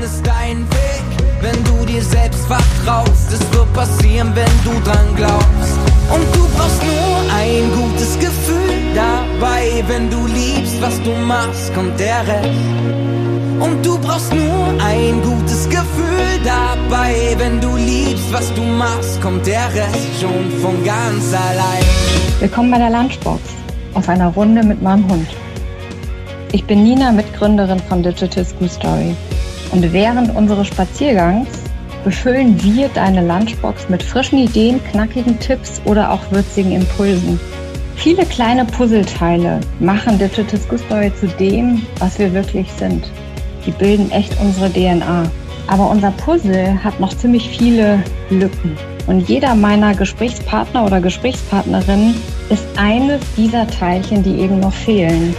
findest deinen Weg, wenn du dir selbst vertraust. Es wird passieren, wenn du dran glaubst. Und du brauchst nur ein gutes Gefühl dabei, wenn du liebst, was du machst, kommt der Rest. Und du brauchst nur ein gutes Gefühl dabei, wenn du liebst, was du machst, kommt der Rest schon von ganz allein. Willkommen bei der Lunchbox auf einer Runde mit meinem Hund. Ich bin Nina, Mitgründerin von Digital School Story. Und während unseres Spaziergangs befüllen wir deine Lunchbox mit frischen Ideen, knackigen Tipps oder auch würzigen Impulsen. Viele kleine Puzzleteile machen Digital Story zu dem, was wir wirklich sind. Die bilden echt unsere DNA. Aber unser Puzzle hat noch ziemlich viele Lücken. Und jeder meiner Gesprächspartner oder Gesprächspartnerinnen ist eines dieser Teilchen, die eben noch fehlen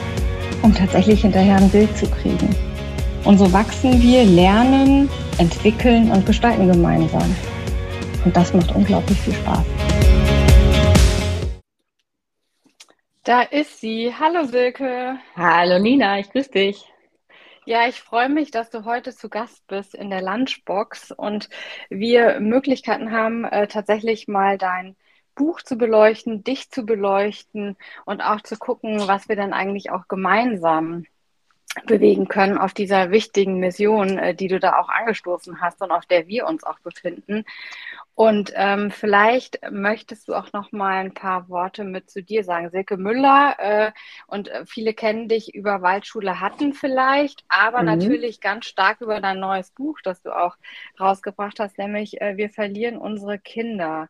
um tatsächlich hinterher ein Bild zu kriegen. Und so wachsen wir, lernen, entwickeln und gestalten gemeinsam. Und das macht unglaublich viel Spaß. Da ist sie. Hallo Silke. Hallo Nina, ich grüße dich. Ja, ich freue mich, dass du heute zu Gast bist in der Lunchbox und wir Möglichkeiten haben, äh, tatsächlich mal dein Buch zu beleuchten, dich zu beleuchten und auch zu gucken, was wir dann eigentlich auch gemeinsam bewegen können auf dieser wichtigen Mission, äh, die du da auch angestoßen hast und auf der wir uns auch befinden. Und ähm, vielleicht möchtest du auch noch mal ein paar Worte mit zu dir sagen. Silke Müller äh, und äh, viele kennen dich über Waldschule Hatten vielleicht, aber mhm. natürlich ganz stark über dein neues Buch, das du auch rausgebracht hast, nämlich äh, Wir verlieren unsere Kinder.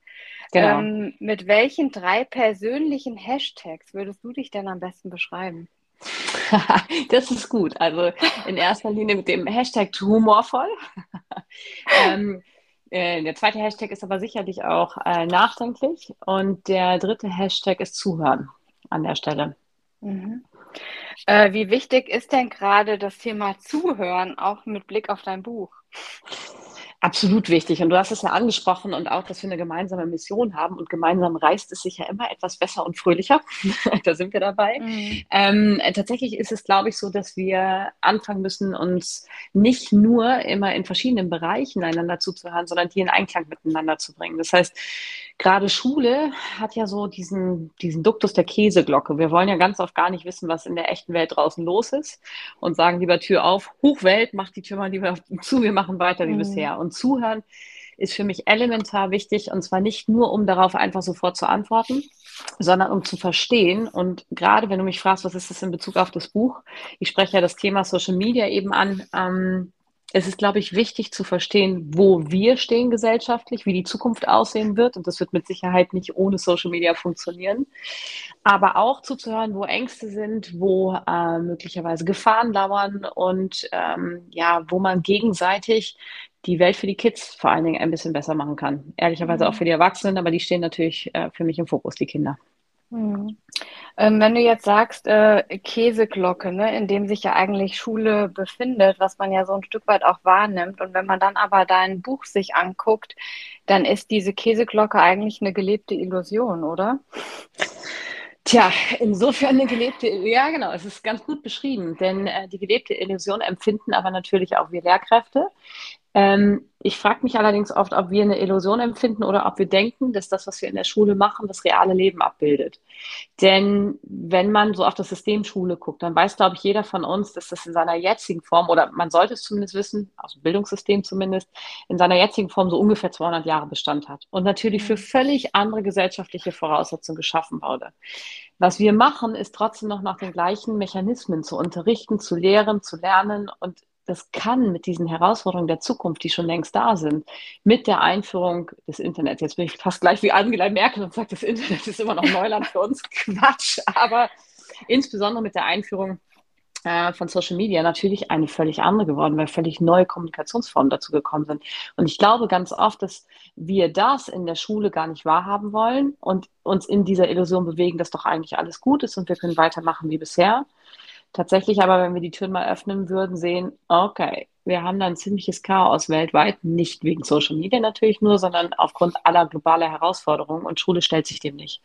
Genau. Ähm, mit welchen drei persönlichen Hashtags würdest du dich denn am besten beschreiben? das ist gut. Also in erster Linie mit dem Hashtag humorvoll. ähm, äh, der zweite Hashtag ist aber sicherlich auch äh, nachdenklich. Und der dritte Hashtag ist zuhören an der Stelle. Mhm. Äh, wie wichtig ist denn gerade das Thema Zuhören, auch mit Blick auf dein Buch? Absolut wichtig. Und du hast es ja angesprochen und auch, dass wir eine gemeinsame Mission haben und gemeinsam reist es sich ja immer etwas besser und fröhlicher. da sind wir dabei. Mhm. Ähm, tatsächlich ist es, glaube ich, so, dass wir anfangen müssen, uns nicht nur immer in verschiedenen Bereichen einander zuzuhören, sondern die in Einklang miteinander zu bringen. Das heißt, gerade Schule hat ja so diesen, diesen Duktus der Käseglocke. Wir wollen ja ganz oft gar nicht wissen, was in der echten Welt draußen los ist und sagen lieber Tür auf, Hochwelt, macht die Tür mal lieber zu, wir machen weiter wie mhm. bisher. Und Zuhören ist für mich elementar wichtig und zwar nicht nur, um darauf einfach sofort zu antworten, sondern um zu verstehen. Und gerade wenn du mich fragst, was ist das in Bezug auf das Buch? Ich spreche ja das Thema Social Media eben an. Ähm, es ist, glaube ich, wichtig zu verstehen, wo wir stehen gesellschaftlich, wie die Zukunft aussehen wird. Und das wird mit Sicherheit nicht ohne Social Media funktionieren. Aber auch zuzuhören, wo Ängste sind, wo äh, möglicherweise Gefahren lauern und ähm, ja, wo man gegenseitig die Welt für die Kids vor allen Dingen ein bisschen besser machen kann. Ehrlicherweise auch mhm. für die Erwachsenen, aber die stehen natürlich äh, für mich im Fokus, die Kinder. Mhm. Ähm, wenn du jetzt sagst, äh, Käseglocke, ne, in dem sich ja eigentlich Schule befindet, was man ja so ein Stück weit auch wahrnimmt, und wenn man dann aber dein Buch sich anguckt, dann ist diese Käseglocke eigentlich eine gelebte Illusion, oder? Tja, insofern eine gelebte, ja genau, es ist ganz gut beschrieben, denn äh, die gelebte Illusion empfinden aber natürlich auch wir Lehrkräfte. Ähm, ich frage mich allerdings oft, ob wir eine Illusion empfinden oder ob wir denken, dass das, was wir in der Schule machen, das reale Leben abbildet. Denn wenn man so auf das System Schule guckt, dann weiß, glaube ich, jeder von uns, dass das in seiner jetzigen Form, oder man sollte es zumindest wissen, aus dem Bildungssystem zumindest, in seiner jetzigen Form so ungefähr 200 Jahre Bestand hat und natürlich für mhm. völlig andere gesellschaftliche Voraussetzungen geschaffen wurde. Was wir machen, ist trotzdem noch nach den gleichen Mechanismen zu unterrichten, zu lehren, zu lernen und das kann mit diesen Herausforderungen der Zukunft, die schon längst da sind, mit der Einführung des Internets, jetzt bin ich fast gleich wie Angela Merkel und sage, das Internet ist immer noch Neuland für uns, Quatsch, aber insbesondere mit der Einführung äh, von Social Media natürlich eine völlig andere geworden, weil völlig neue Kommunikationsformen dazu gekommen sind. Und ich glaube ganz oft, dass wir das in der Schule gar nicht wahrhaben wollen und uns in dieser Illusion bewegen, dass doch eigentlich alles gut ist und wir können weitermachen wie bisher. Tatsächlich aber, wenn wir die Türen mal öffnen würden, sehen, okay, wir haben da ein ziemliches Chaos weltweit, nicht wegen Social Media natürlich nur, sondern aufgrund aller globaler Herausforderungen und Schule stellt sich dem nicht.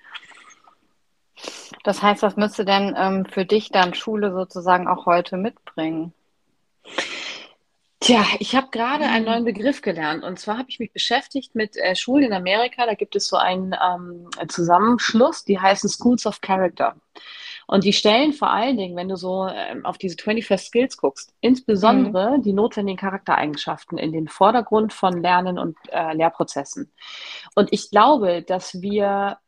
Das heißt, was müsste denn ähm, für dich dann Schule sozusagen auch heute mitbringen? Tja, ich habe gerade einen neuen Begriff gelernt. Und zwar habe ich mich beschäftigt mit äh, Schulen in Amerika. Da gibt es so einen ähm, Zusammenschluss, die heißen Schools of Character. Und die stellen vor allen Dingen, wenn du so ähm, auf diese 21st Skills guckst, insbesondere mhm. die notwendigen Charaktereigenschaften in den Vordergrund von Lernen und äh, Lehrprozessen. Und ich glaube, dass wir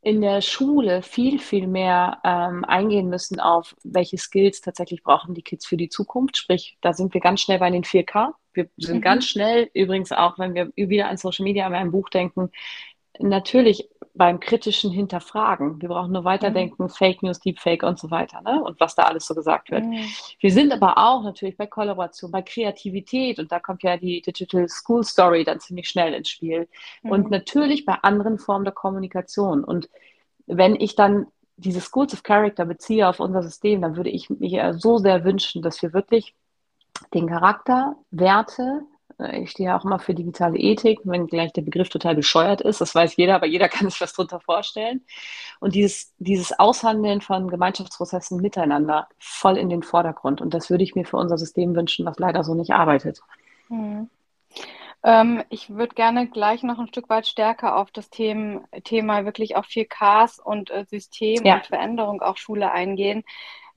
in der Schule viel, viel mehr ähm, eingehen müssen auf, welche Skills tatsächlich brauchen die Kids für die Zukunft. Sprich, da sind wir ganz schnell bei den 4K. Wir sind mhm. ganz schnell, übrigens auch, wenn wir wieder an Social Media, an ein Buch denken, natürlich beim kritischen Hinterfragen. Wir brauchen nur weiterdenken, mhm. Fake News, Deepfake und so weiter, ne? Und was da alles so gesagt wird. Mhm. Wir sind aber auch natürlich bei Kollaboration, bei Kreativität und da kommt ja die Digital School Story dann ziemlich schnell ins Spiel. Mhm. Und natürlich bei anderen Formen der Kommunikation. Und wenn ich dann diese Schools of Character beziehe auf unser System, dann würde ich mir so sehr wünschen, dass wir wirklich den Charakter, Werte, ich stehe ja auch immer für digitale Ethik, wenn gleich der Begriff total bescheuert ist. Das weiß jeder, aber jeder kann sich was darunter vorstellen. Und dieses, dieses Aushandeln von Gemeinschaftsprozessen miteinander voll in den Vordergrund. Und das würde ich mir für unser System wünschen, was leider so nicht arbeitet. Hm. Ähm, ich würde gerne gleich noch ein Stück weit stärker auf das Thema, Thema wirklich auch 4Ks und äh, System ja. und Veränderung auch Schule eingehen.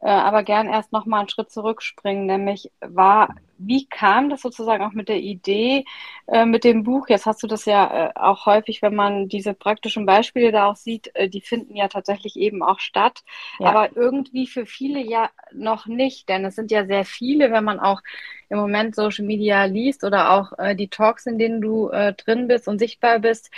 Äh, aber gern erst noch mal einen Schritt zurückspringen, nämlich war wie kam das sozusagen auch mit der Idee äh, mit dem Buch? Jetzt hast du das ja äh, auch häufig, wenn man diese praktischen Beispiele da auch sieht, äh, die finden ja tatsächlich eben auch statt, ja. aber irgendwie für viele ja noch nicht, denn es sind ja sehr viele, wenn man auch im Moment Social Media liest oder auch äh, die Talks, in denen du äh, drin bist und sichtbar bist,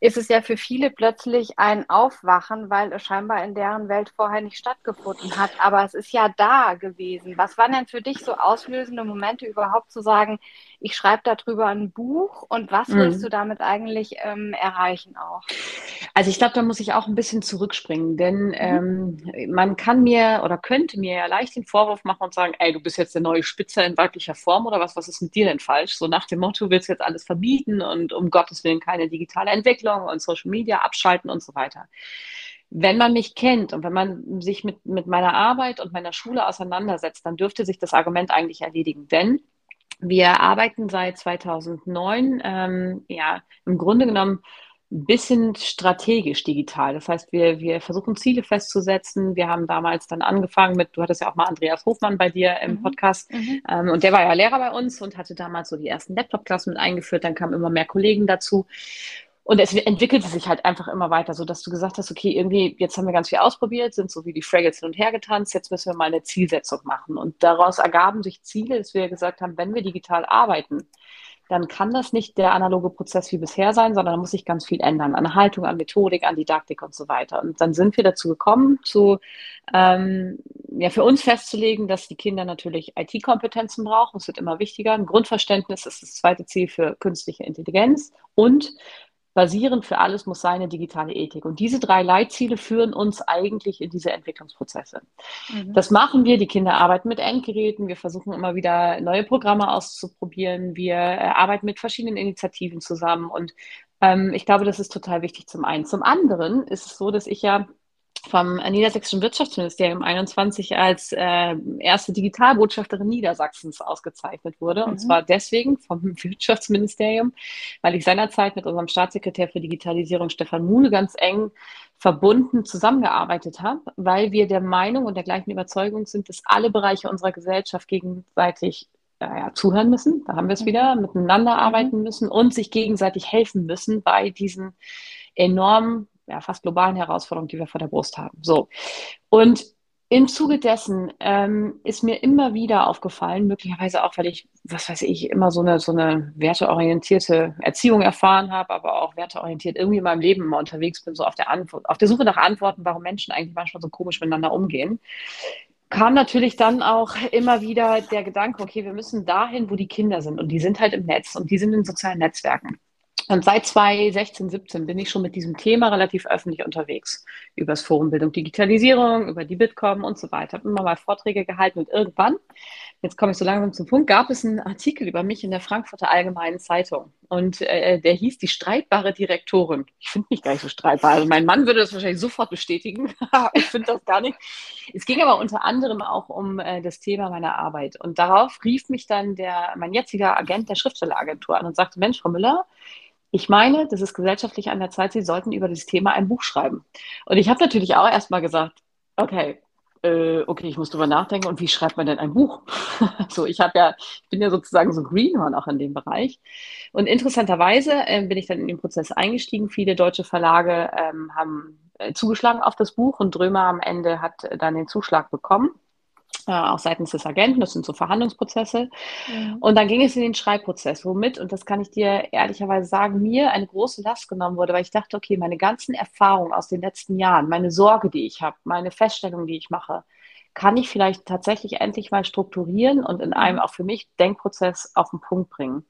ist es ja für viele plötzlich ein Aufwachen, weil es scheinbar in deren Welt vorher nicht stattgefunden hat. Aber es ist ja da gewesen. Was waren denn für dich so auslösende Momente überhaupt zu sagen, ich schreibe darüber ein Buch und was mhm. willst du damit eigentlich ähm, erreichen auch? Also ich glaube, da muss ich auch ein bisschen zurückspringen, denn mhm. ähm, man kann mir oder könnte mir ja leicht den Vorwurf machen und sagen, ey, du bist jetzt der neue Spitzer in weiblicher Form oder was, was ist mit dir denn falsch? So nach dem Motto, willst du jetzt alles verbieten und um Gottes Willen keine digitale Entwicklung und Social Media abschalten und so weiter wenn man mich kennt und wenn man sich mit, mit meiner Arbeit und meiner Schule auseinandersetzt, dann dürfte sich das Argument eigentlich erledigen. Denn wir arbeiten seit 2009, ähm, ja, im Grunde genommen ein bisschen strategisch digital. Das heißt, wir, wir versuchen Ziele festzusetzen. Wir haben damals dann angefangen mit, du hattest ja auch mal Andreas Hofmann bei dir im mhm. Podcast mhm. Ähm, und der war ja Lehrer bei uns und hatte damals so die ersten Laptop-Klassen mit eingeführt. Dann kamen immer mehr Kollegen dazu. Und es entwickelte sich halt einfach immer weiter, so dass du gesagt hast, okay, irgendwie, jetzt haben wir ganz viel ausprobiert, sind so wie die Fraggles hin und her getanzt, jetzt müssen wir mal eine Zielsetzung machen. Und daraus ergaben sich Ziele, dass wir gesagt haben, wenn wir digital arbeiten, dann kann das nicht der analoge Prozess wie bisher sein, sondern da muss sich ganz viel ändern an Haltung, an Methodik, an Didaktik und so weiter. Und dann sind wir dazu gekommen, zu, ähm, ja, für uns festzulegen, dass die Kinder natürlich IT-Kompetenzen brauchen. Es wird immer wichtiger. Ein Grundverständnis ist das zweite Ziel für künstliche Intelligenz und basierend für alles muss sein eine digitale Ethik. Und diese drei Leitziele führen uns eigentlich in diese Entwicklungsprozesse. Mhm. Das machen wir. Die Kinder arbeiten mit Endgeräten. Wir versuchen immer wieder neue Programme auszuprobieren. Wir äh, arbeiten mit verschiedenen Initiativen zusammen. Und ähm, ich glaube, das ist total wichtig zum einen. Zum anderen ist es so, dass ich ja vom Niedersächsischen Wirtschaftsministerium 21 als äh, erste Digitalbotschafterin Niedersachsens ausgezeichnet wurde. Mhm. Und zwar deswegen vom Wirtschaftsministerium, weil ich seinerzeit mit unserem Staatssekretär für Digitalisierung Stefan Muhle ganz eng verbunden zusammengearbeitet habe, weil wir der Meinung und der gleichen Überzeugung sind, dass alle Bereiche unserer Gesellschaft gegenseitig ja, zuhören müssen, da haben wir es mhm. wieder, miteinander arbeiten mhm. müssen und sich gegenseitig helfen müssen bei diesen enormen ja, fast globalen Herausforderungen, die wir vor der Brust haben. So. Und im Zuge dessen ähm, ist mir immer wieder aufgefallen, möglicherweise auch, weil ich, was weiß ich, immer so eine, so eine werteorientierte Erziehung erfahren habe, aber auch werteorientiert irgendwie in meinem Leben immer unterwegs bin, so auf der, Antwort, auf der Suche nach Antworten, warum Menschen eigentlich manchmal so komisch miteinander umgehen, kam natürlich dann auch immer wieder der Gedanke, okay, wir müssen dahin, wo die Kinder sind. Und die sind halt im Netz und die sind in sozialen Netzwerken. Und seit 2016, 17 bin ich schon mit diesem Thema relativ öffentlich unterwegs. Über das Forum Bildung Digitalisierung, über die Bitkom und so weiter. Habe immer mal Vorträge gehalten und irgendwann jetzt komme ich so langsam zum Punkt, gab es einen Artikel über mich in der Frankfurter Allgemeinen Zeitung. Und äh, der hieß die streitbare Direktorin. Ich finde mich gar nicht so streitbar. Also mein Mann würde das wahrscheinlich sofort bestätigen. ich finde das gar nicht. Es ging aber unter anderem auch um äh, das Thema meiner Arbeit. Und darauf rief mich dann der, mein jetziger Agent der Schriftstelleragentur an und sagte, Mensch, Frau Müller, ich meine, das ist gesellschaftlich an der Zeit, Sie sollten über dieses Thema ein Buch schreiben. Und ich habe natürlich auch erstmal gesagt, okay, äh, okay, ich muss drüber nachdenken, und wie schreibt man denn ein Buch? so, ich habe ja, ich bin ja sozusagen so Greenhorn auch in dem Bereich. Und interessanterweise äh, bin ich dann in den Prozess eingestiegen. Viele deutsche Verlage ähm, haben äh, zugeschlagen auf das Buch und Drömer am Ende hat dann den Zuschlag bekommen äh, auch seitens des Agenten. Das sind so Verhandlungsprozesse. Mhm. Und dann ging es in den Schreibprozess, womit, und das kann ich dir ehrlicherweise sagen, mir eine große Last genommen wurde, weil ich dachte, okay, meine ganzen Erfahrungen aus den letzten Jahren, meine Sorge, die ich habe, meine Feststellungen, die ich mache, kann ich vielleicht tatsächlich endlich mal strukturieren und in einem auch für mich Denkprozess auf den Punkt bringen.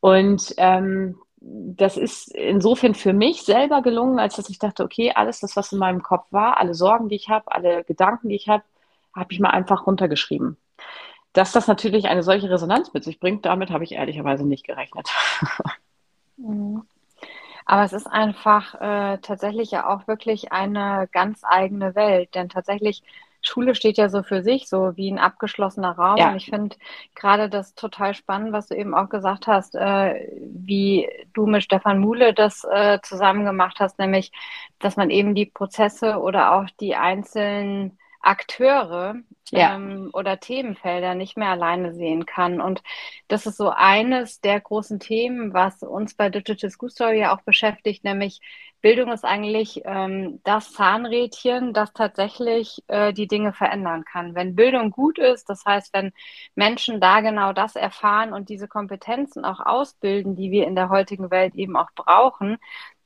Und ähm, das ist insofern für mich selber gelungen, als dass ich dachte, okay, alles das, was in meinem Kopf war, alle Sorgen, die ich habe, alle Gedanken, die ich habe, habe ich mal einfach runtergeschrieben. Dass das natürlich eine solche Resonanz mit sich bringt, damit habe ich ehrlicherweise nicht gerechnet. Mhm. Aber es ist einfach äh, tatsächlich ja auch wirklich eine ganz eigene Welt, denn tatsächlich Schule steht ja so für sich, so wie ein abgeschlossener Raum. Ja. Und ich finde gerade das total spannend, was du eben auch gesagt hast, äh, wie du mit Stefan Muhle das äh, zusammen gemacht hast, nämlich, dass man eben die Prozesse oder auch die einzelnen Akteure ja. ähm, oder Themenfelder nicht mehr alleine sehen kann. Und das ist so eines der großen Themen, was uns bei Digital School Story ja auch beschäftigt, nämlich Bildung ist eigentlich ähm, das Zahnrädchen, das tatsächlich äh, die Dinge verändern kann. Wenn Bildung gut ist, das heißt, wenn Menschen da genau das erfahren und diese Kompetenzen auch ausbilden, die wir in der heutigen Welt eben auch brauchen,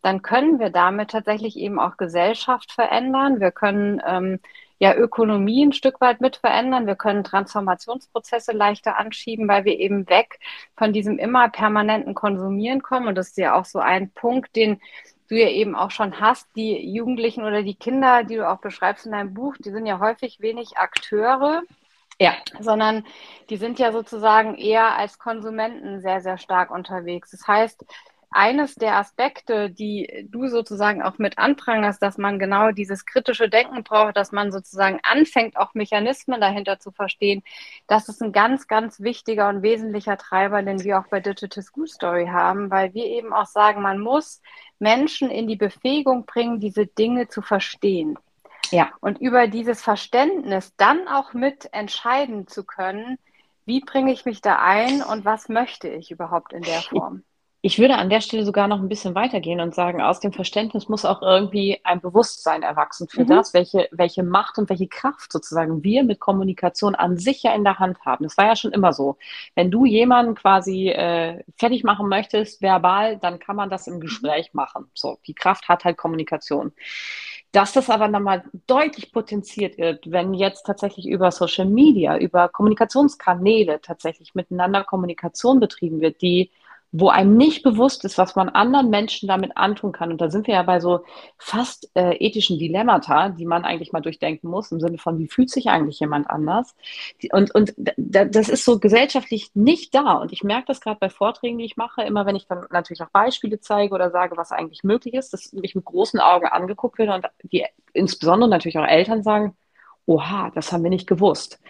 dann können wir damit tatsächlich eben auch Gesellschaft verändern. Wir können ähm, ja Ökonomie ein Stück weit mit verändern. Wir können Transformationsprozesse leichter anschieben, weil wir eben weg von diesem immer permanenten Konsumieren kommen. Und das ist ja auch so ein Punkt, den du ja eben auch schon hast. Die Jugendlichen oder die Kinder, die du auch beschreibst in deinem Buch, die sind ja häufig wenig Akteure. Ja. Sondern die sind ja sozusagen eher als Konsumenten sehr, sehr stark unterwegs. Das heißt, eines der Aspekte, die du sozusagen auch mit anprangerst, dass man genau dieses kritische Denken braucht, dass man sozusagen anfängt, auch Mechanismen dahinter zu verstehen, das ist ein ganz, ganz wichtiger und wesentlicher Treiber, den wir auch bei Digital School Story haben, weil wir eben auch sagen, man muss Menschen in die Befähigung bringen, diese Dinge zu verstehen. Ja. Und über dieses Verständnis dann auch mit entscheiden zu können, wie bringe ich mich da ein und was möchte ich überhaupt in der Form? Ich würde an der Stelle sogar noch ein bisschen weitergehen und sagen, aus dem Verständnis muss auch irgendwie ein Bewusstsein erwachsen für mhm. das, welche, welche Macht und welche Kraft sozusagen wir mit Kommunikation an sich ja in der Hand haben. Das war ja schon immer so. Wenn du jemanden quasi äh, fertig machen möchtest, verbal, dann kann man das im mhm. Gespräch machen. So, die Kraft hat halt Kommunikation. Dass das aber nochmal deutlich potenziert wird, wenn jetzt tatsächlich über Social Media, über Kommunikationskanäle tatsächlich miteinander Kommunikation betrieben wird, die wo einem nicht bewusst ist, was man anderen Menschen damit antun kann. Und da sind wir ja bei so fast äh, ethischen Dilemmata, die man eigentlich mal durchdenken muss, im Sinne von, wie fühlt sich eigentlich jemand anders? Und, und das ist so gesellschaftlich nicht da. Und ich merke das gerade bei Vorträgen, die ich mache, immer wenn ich dann natürlich auch Beispiele zeige oder sage, was eigentlich möglich ist, dass mich mit großen Augen angeguckt wird und die insbesondere natürlich auch Eltern sagen, oha, das haben wir nicht gewusst.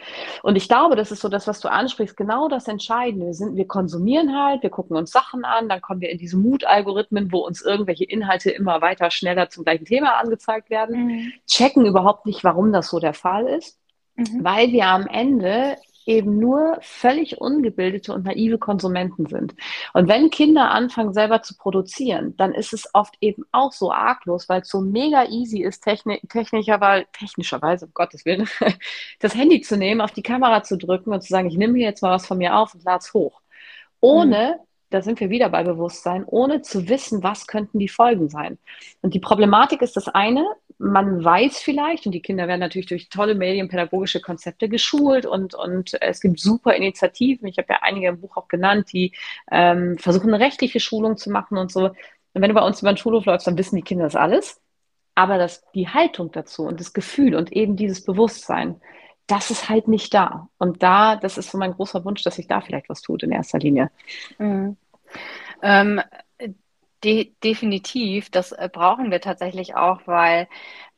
Und ich glaube, das ist so das, was du ansprichst, genau das Entscheidende. Wir, sind, wir konsumieren halt, wir gucken uns Sachen an, dann kommen wir in diese Mut-Algorithmen, wo uns irgendwelche Inhalte immer weiter schneller zum gleichen Thema angezeigt werden, mhm. checken überhaupt nicht, warum das so der Fall ist, mhm. weil wir am Ende eben nur völlig ungebildete und naive Konsumenten sind. Und wenn Kinder anfangen, selber zu produzieren, dann ist es oft eben auch so arglos, weil es so mega easy ist, techni technischerweise, technischerweise, um Gottes Willen, das Handy zu nehmen, auf die Kamera zu drücken und zu sagen, ich nehme hier jetzt mal was von mir auf und lade es hoch. Ohne mhm da sind wir wieder bei Bewusstsein, ohne zu wissen, was könnten die Folgen sein. Und die Problematik ist das eine, man weiß vielleicht, und die Kinder werden natürlich durch tolle medienpädagogische Konzepte geschult und, und es gibt super Initiativen, ich habe ja einige im Buch auch genannt, die ähm, versuchen, eine rechtliche Schulung zu machen und so. Und wenn du bei uns über den Schulhof läufst, dann wissen die Kinder das alles. Aber das, die Haltung dazu und das Gefühl und eben dieses Bewusstsein, das ist halt nicht da. Und da, das ist so mein großer Wunsch, dass sich da vielleicht was tut in erster Linie. Mhm. Ähm, de definitiv, das äh, brauchen wir tatsächlich auch, weil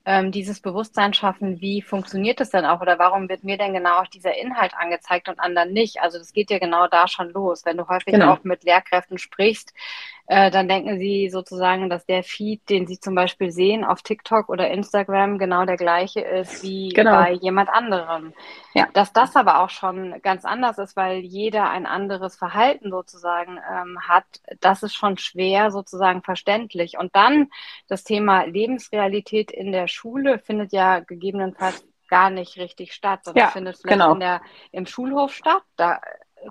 ähm, dieses Bewusstsein schaffen, wie funktioniert das denn auch oder warum wird mir denn genau auch dieser Inhalt angezeigt und anderen nicht? Also das geht ja genau da schon los. Wenn du häufig genau. auch mit Lehrkräften sprichst, äh, dann denken sie sozusagen, dass der Feed, den sie zum Beispiel sehen auf TikTok oder Instagram, genau der gleiche ist wie genau. bei jemand anderem. Ja. Dass das aber auch schon ganz anders ist, weil jeder ein anderes Verhalten sozusagen ähm, hat, das ist schon schwer sozusagen verständlich. Und dann das Thema Lebensrealität in der Schule findet ja gegebenenfalls gar nicht richtig statt, sondern ja, findet vielleicht genau. in der, im Schulhof statt. Da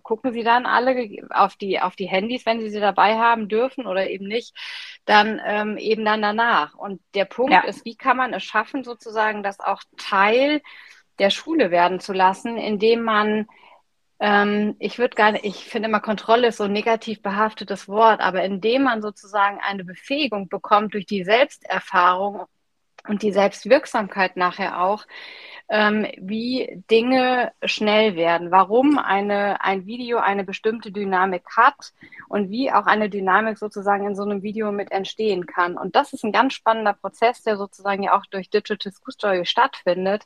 gucken sie dann alle auf die, auf die Handys, wenn sie sie dabei haben dürfen oder eben nicht, dann ähm, eben dann danach. Und der Punkt ja. ist, wie kann man es schaffen, sozusagen das auch Teil der Schule werden zu lassen, indem man ähm, ich würde gar nicht, ich finde immer Kontrolle ist so ein negativ behaftetes Wort, aber indem man sozusagen eine Befähigung bekommt durch die Selbsterfahrung und die Selbstwirksamkeit nachher auch, ähm, wie Dinge schnell werden, warum eine, ein Video eine bestimmte Dynamik hat und wie auch eine Dynamik sozusagen in so einem Video mit entstehen kann. Und das ist ein ganz spannender Prozess, der sozusagen ja auch durch Digital School Story stattfindet,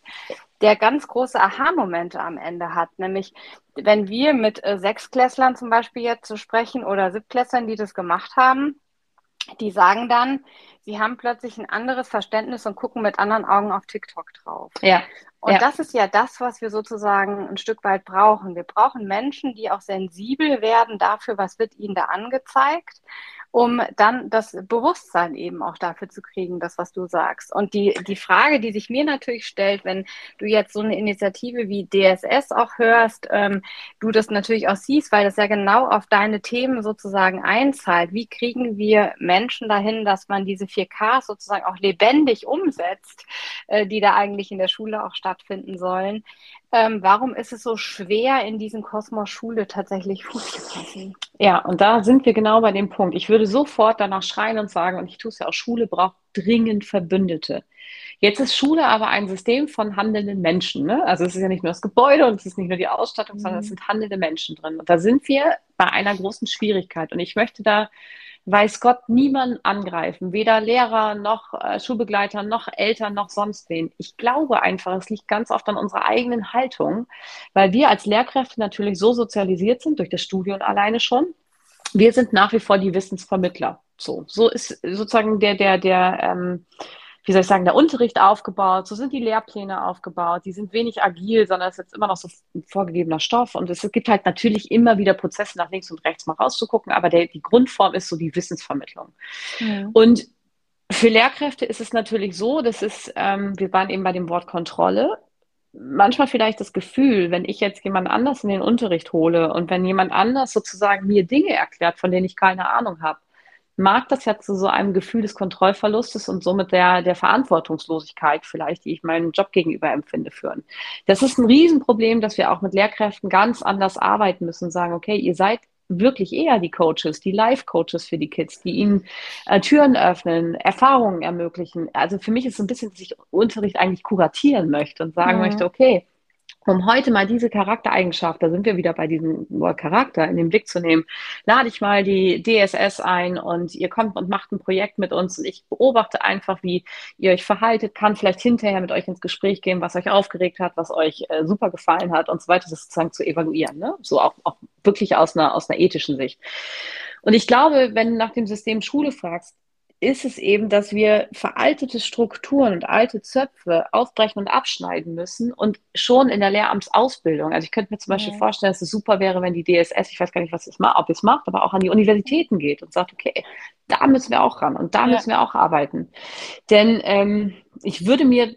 der ganz große Aha-Momente am Ende hat. Nämlich, wenn wir mit äh, Sechsklässlern zum Beispiel jetzt so sprechen oder Siebtklässlern, die das gemacht haben, die sagen dann, sie haben plötzlich ein anderes Verständnis und gucken mit anderen Augen auf TikTok drauf. Ja. Und ja. das ist ja das, was wir sozusagen ein Stück weit brauchen. Wir brauchen Menschen, die auch sensibel werden dafür, was wird ihnen da angezeigt um dann das Bewusstsein eben auch dafür zu kriegen, das, was du sagst. Und die, die Frage, die sich mir natürlich stellt, wenn du jetzt so eine Initiative wie DSS auch hörst, ähm, du das natürlich auch siehst, weil das ja genau auf deine Themen sozusagen einzahlt. Wie kriegen wir Menschen dahin, dass man diese 4K sozusagen auch lebendig umsetzt, äh, die da eigentlich in der Schule auch stattfinden sollen? Ähm, warum ist es so schwer, in diesen Kosmos Schule tatsächlich Fuß zu fassen? Ja, und da sind wir genau bei dem Punkt. Ich würde sofort danach schreien und sagen, und ich tue es ja auch, Schule braucht dringend Verbündete. Jetzt ist Schule aber ein System von handelnden Menschen. Ne? Also es ist ja nicht nur das Gebäude und es ist nicht nur die Ausstattung, mhm. sondern es sind handelnde Menschen drin. Und da sind wir bei einer großen Schwierigkeit. Und ich möchte da weiß Gott niemand angreifen, weder Lehrer noch äh, Schulbegleiter noch Eltern noch sonst wen. Ich glaube einfach, es liegt ganz oft an unserer eigenen Haltung, weil wir als Lehrkräfte natürlich so sozialisiert sind durch das Studium alleine schon. Wir sind nach wie vor die Wissensvermittler. So, so ist sozusagen der der der ähm, wie soll ich sagen, der Unterricht aufgebaut, so sind die Lehrpläne aufgebaut, die sind wenig agil, sondern es ist jetzt immer noch so ein vorgegebener Stoff und es gibt halt natürlich immer wieder Prozesse nach links und rechts mal rauszugucken, aber der, die Grundform ist so die Wissensvermittlung. Ja. Und für Lehrkräfte ist es natürlich so, das ist, ähm, wir waren eben bei dem Wort Kontrolle, manchmal vielleicht das Gefühl, wenn ich jetzt jemand anders in den Unterricht hole und wenn jemand anders sozusagen mir Dinge erklärt, von denen ich keine Ahnung habe, mag das ja zu so einem Gefühl des Kontrollverlustes und somit der, der Verantwortungslosigkeit vielleicht, die ich meinem Job gegenüber empfinde, führen. Das ist ein Riesenproblem, dass wir auch mit Lehrkräften ganz anders arbeiten müssen und sagen, okay, ihr seid wirklich eher die Coaches, die Life-Coaches für die Kids, die ihnen äh, Türen öffnen, Erfahrungen ermöglichen. Also für mich ist es ein bisschen, dass ich Unterricht eigentlich kuratieren möchte und sagen mhm. möchte, okay, um heute mal diese Charaktereigenschaft, da sind wir wieder bei diesem Wort Charakter in den Blick zu nehmen, lade ich mal die DSS ein und ihr kommt und macht ein Projekt mit uns und ich beobachte einfach, wie ihr euch verhaltet, kann vielleicht hinterher mit euch ins Gespräch gehen, was euch aufgeregt hat, was euch äh, super gefallen hat und so weiter, das sozusagen zu evaluieren, ne? so auch, auch wirklich aus einer, aus einer ethischen Sicht. Und ich glaube, wenn du nach dem System Schule fragst, ist es eben, dass wir veraltete Strukturen und alte Zöpfe aufbrechen und abschneiden müssen und schon in der Lehramtsausbildung. Also ich könnte mir zum Beispiel ja. vorstellen, dass es super wäre, wenn die DSS, ich weiß gar nicht, was es macht, ob es macht, aber auch an die Universitäten geht und sagt, okay, da müssen wir auch ran und da ja. müssen wir auch arbeiten. Denn ähm, ich würde mir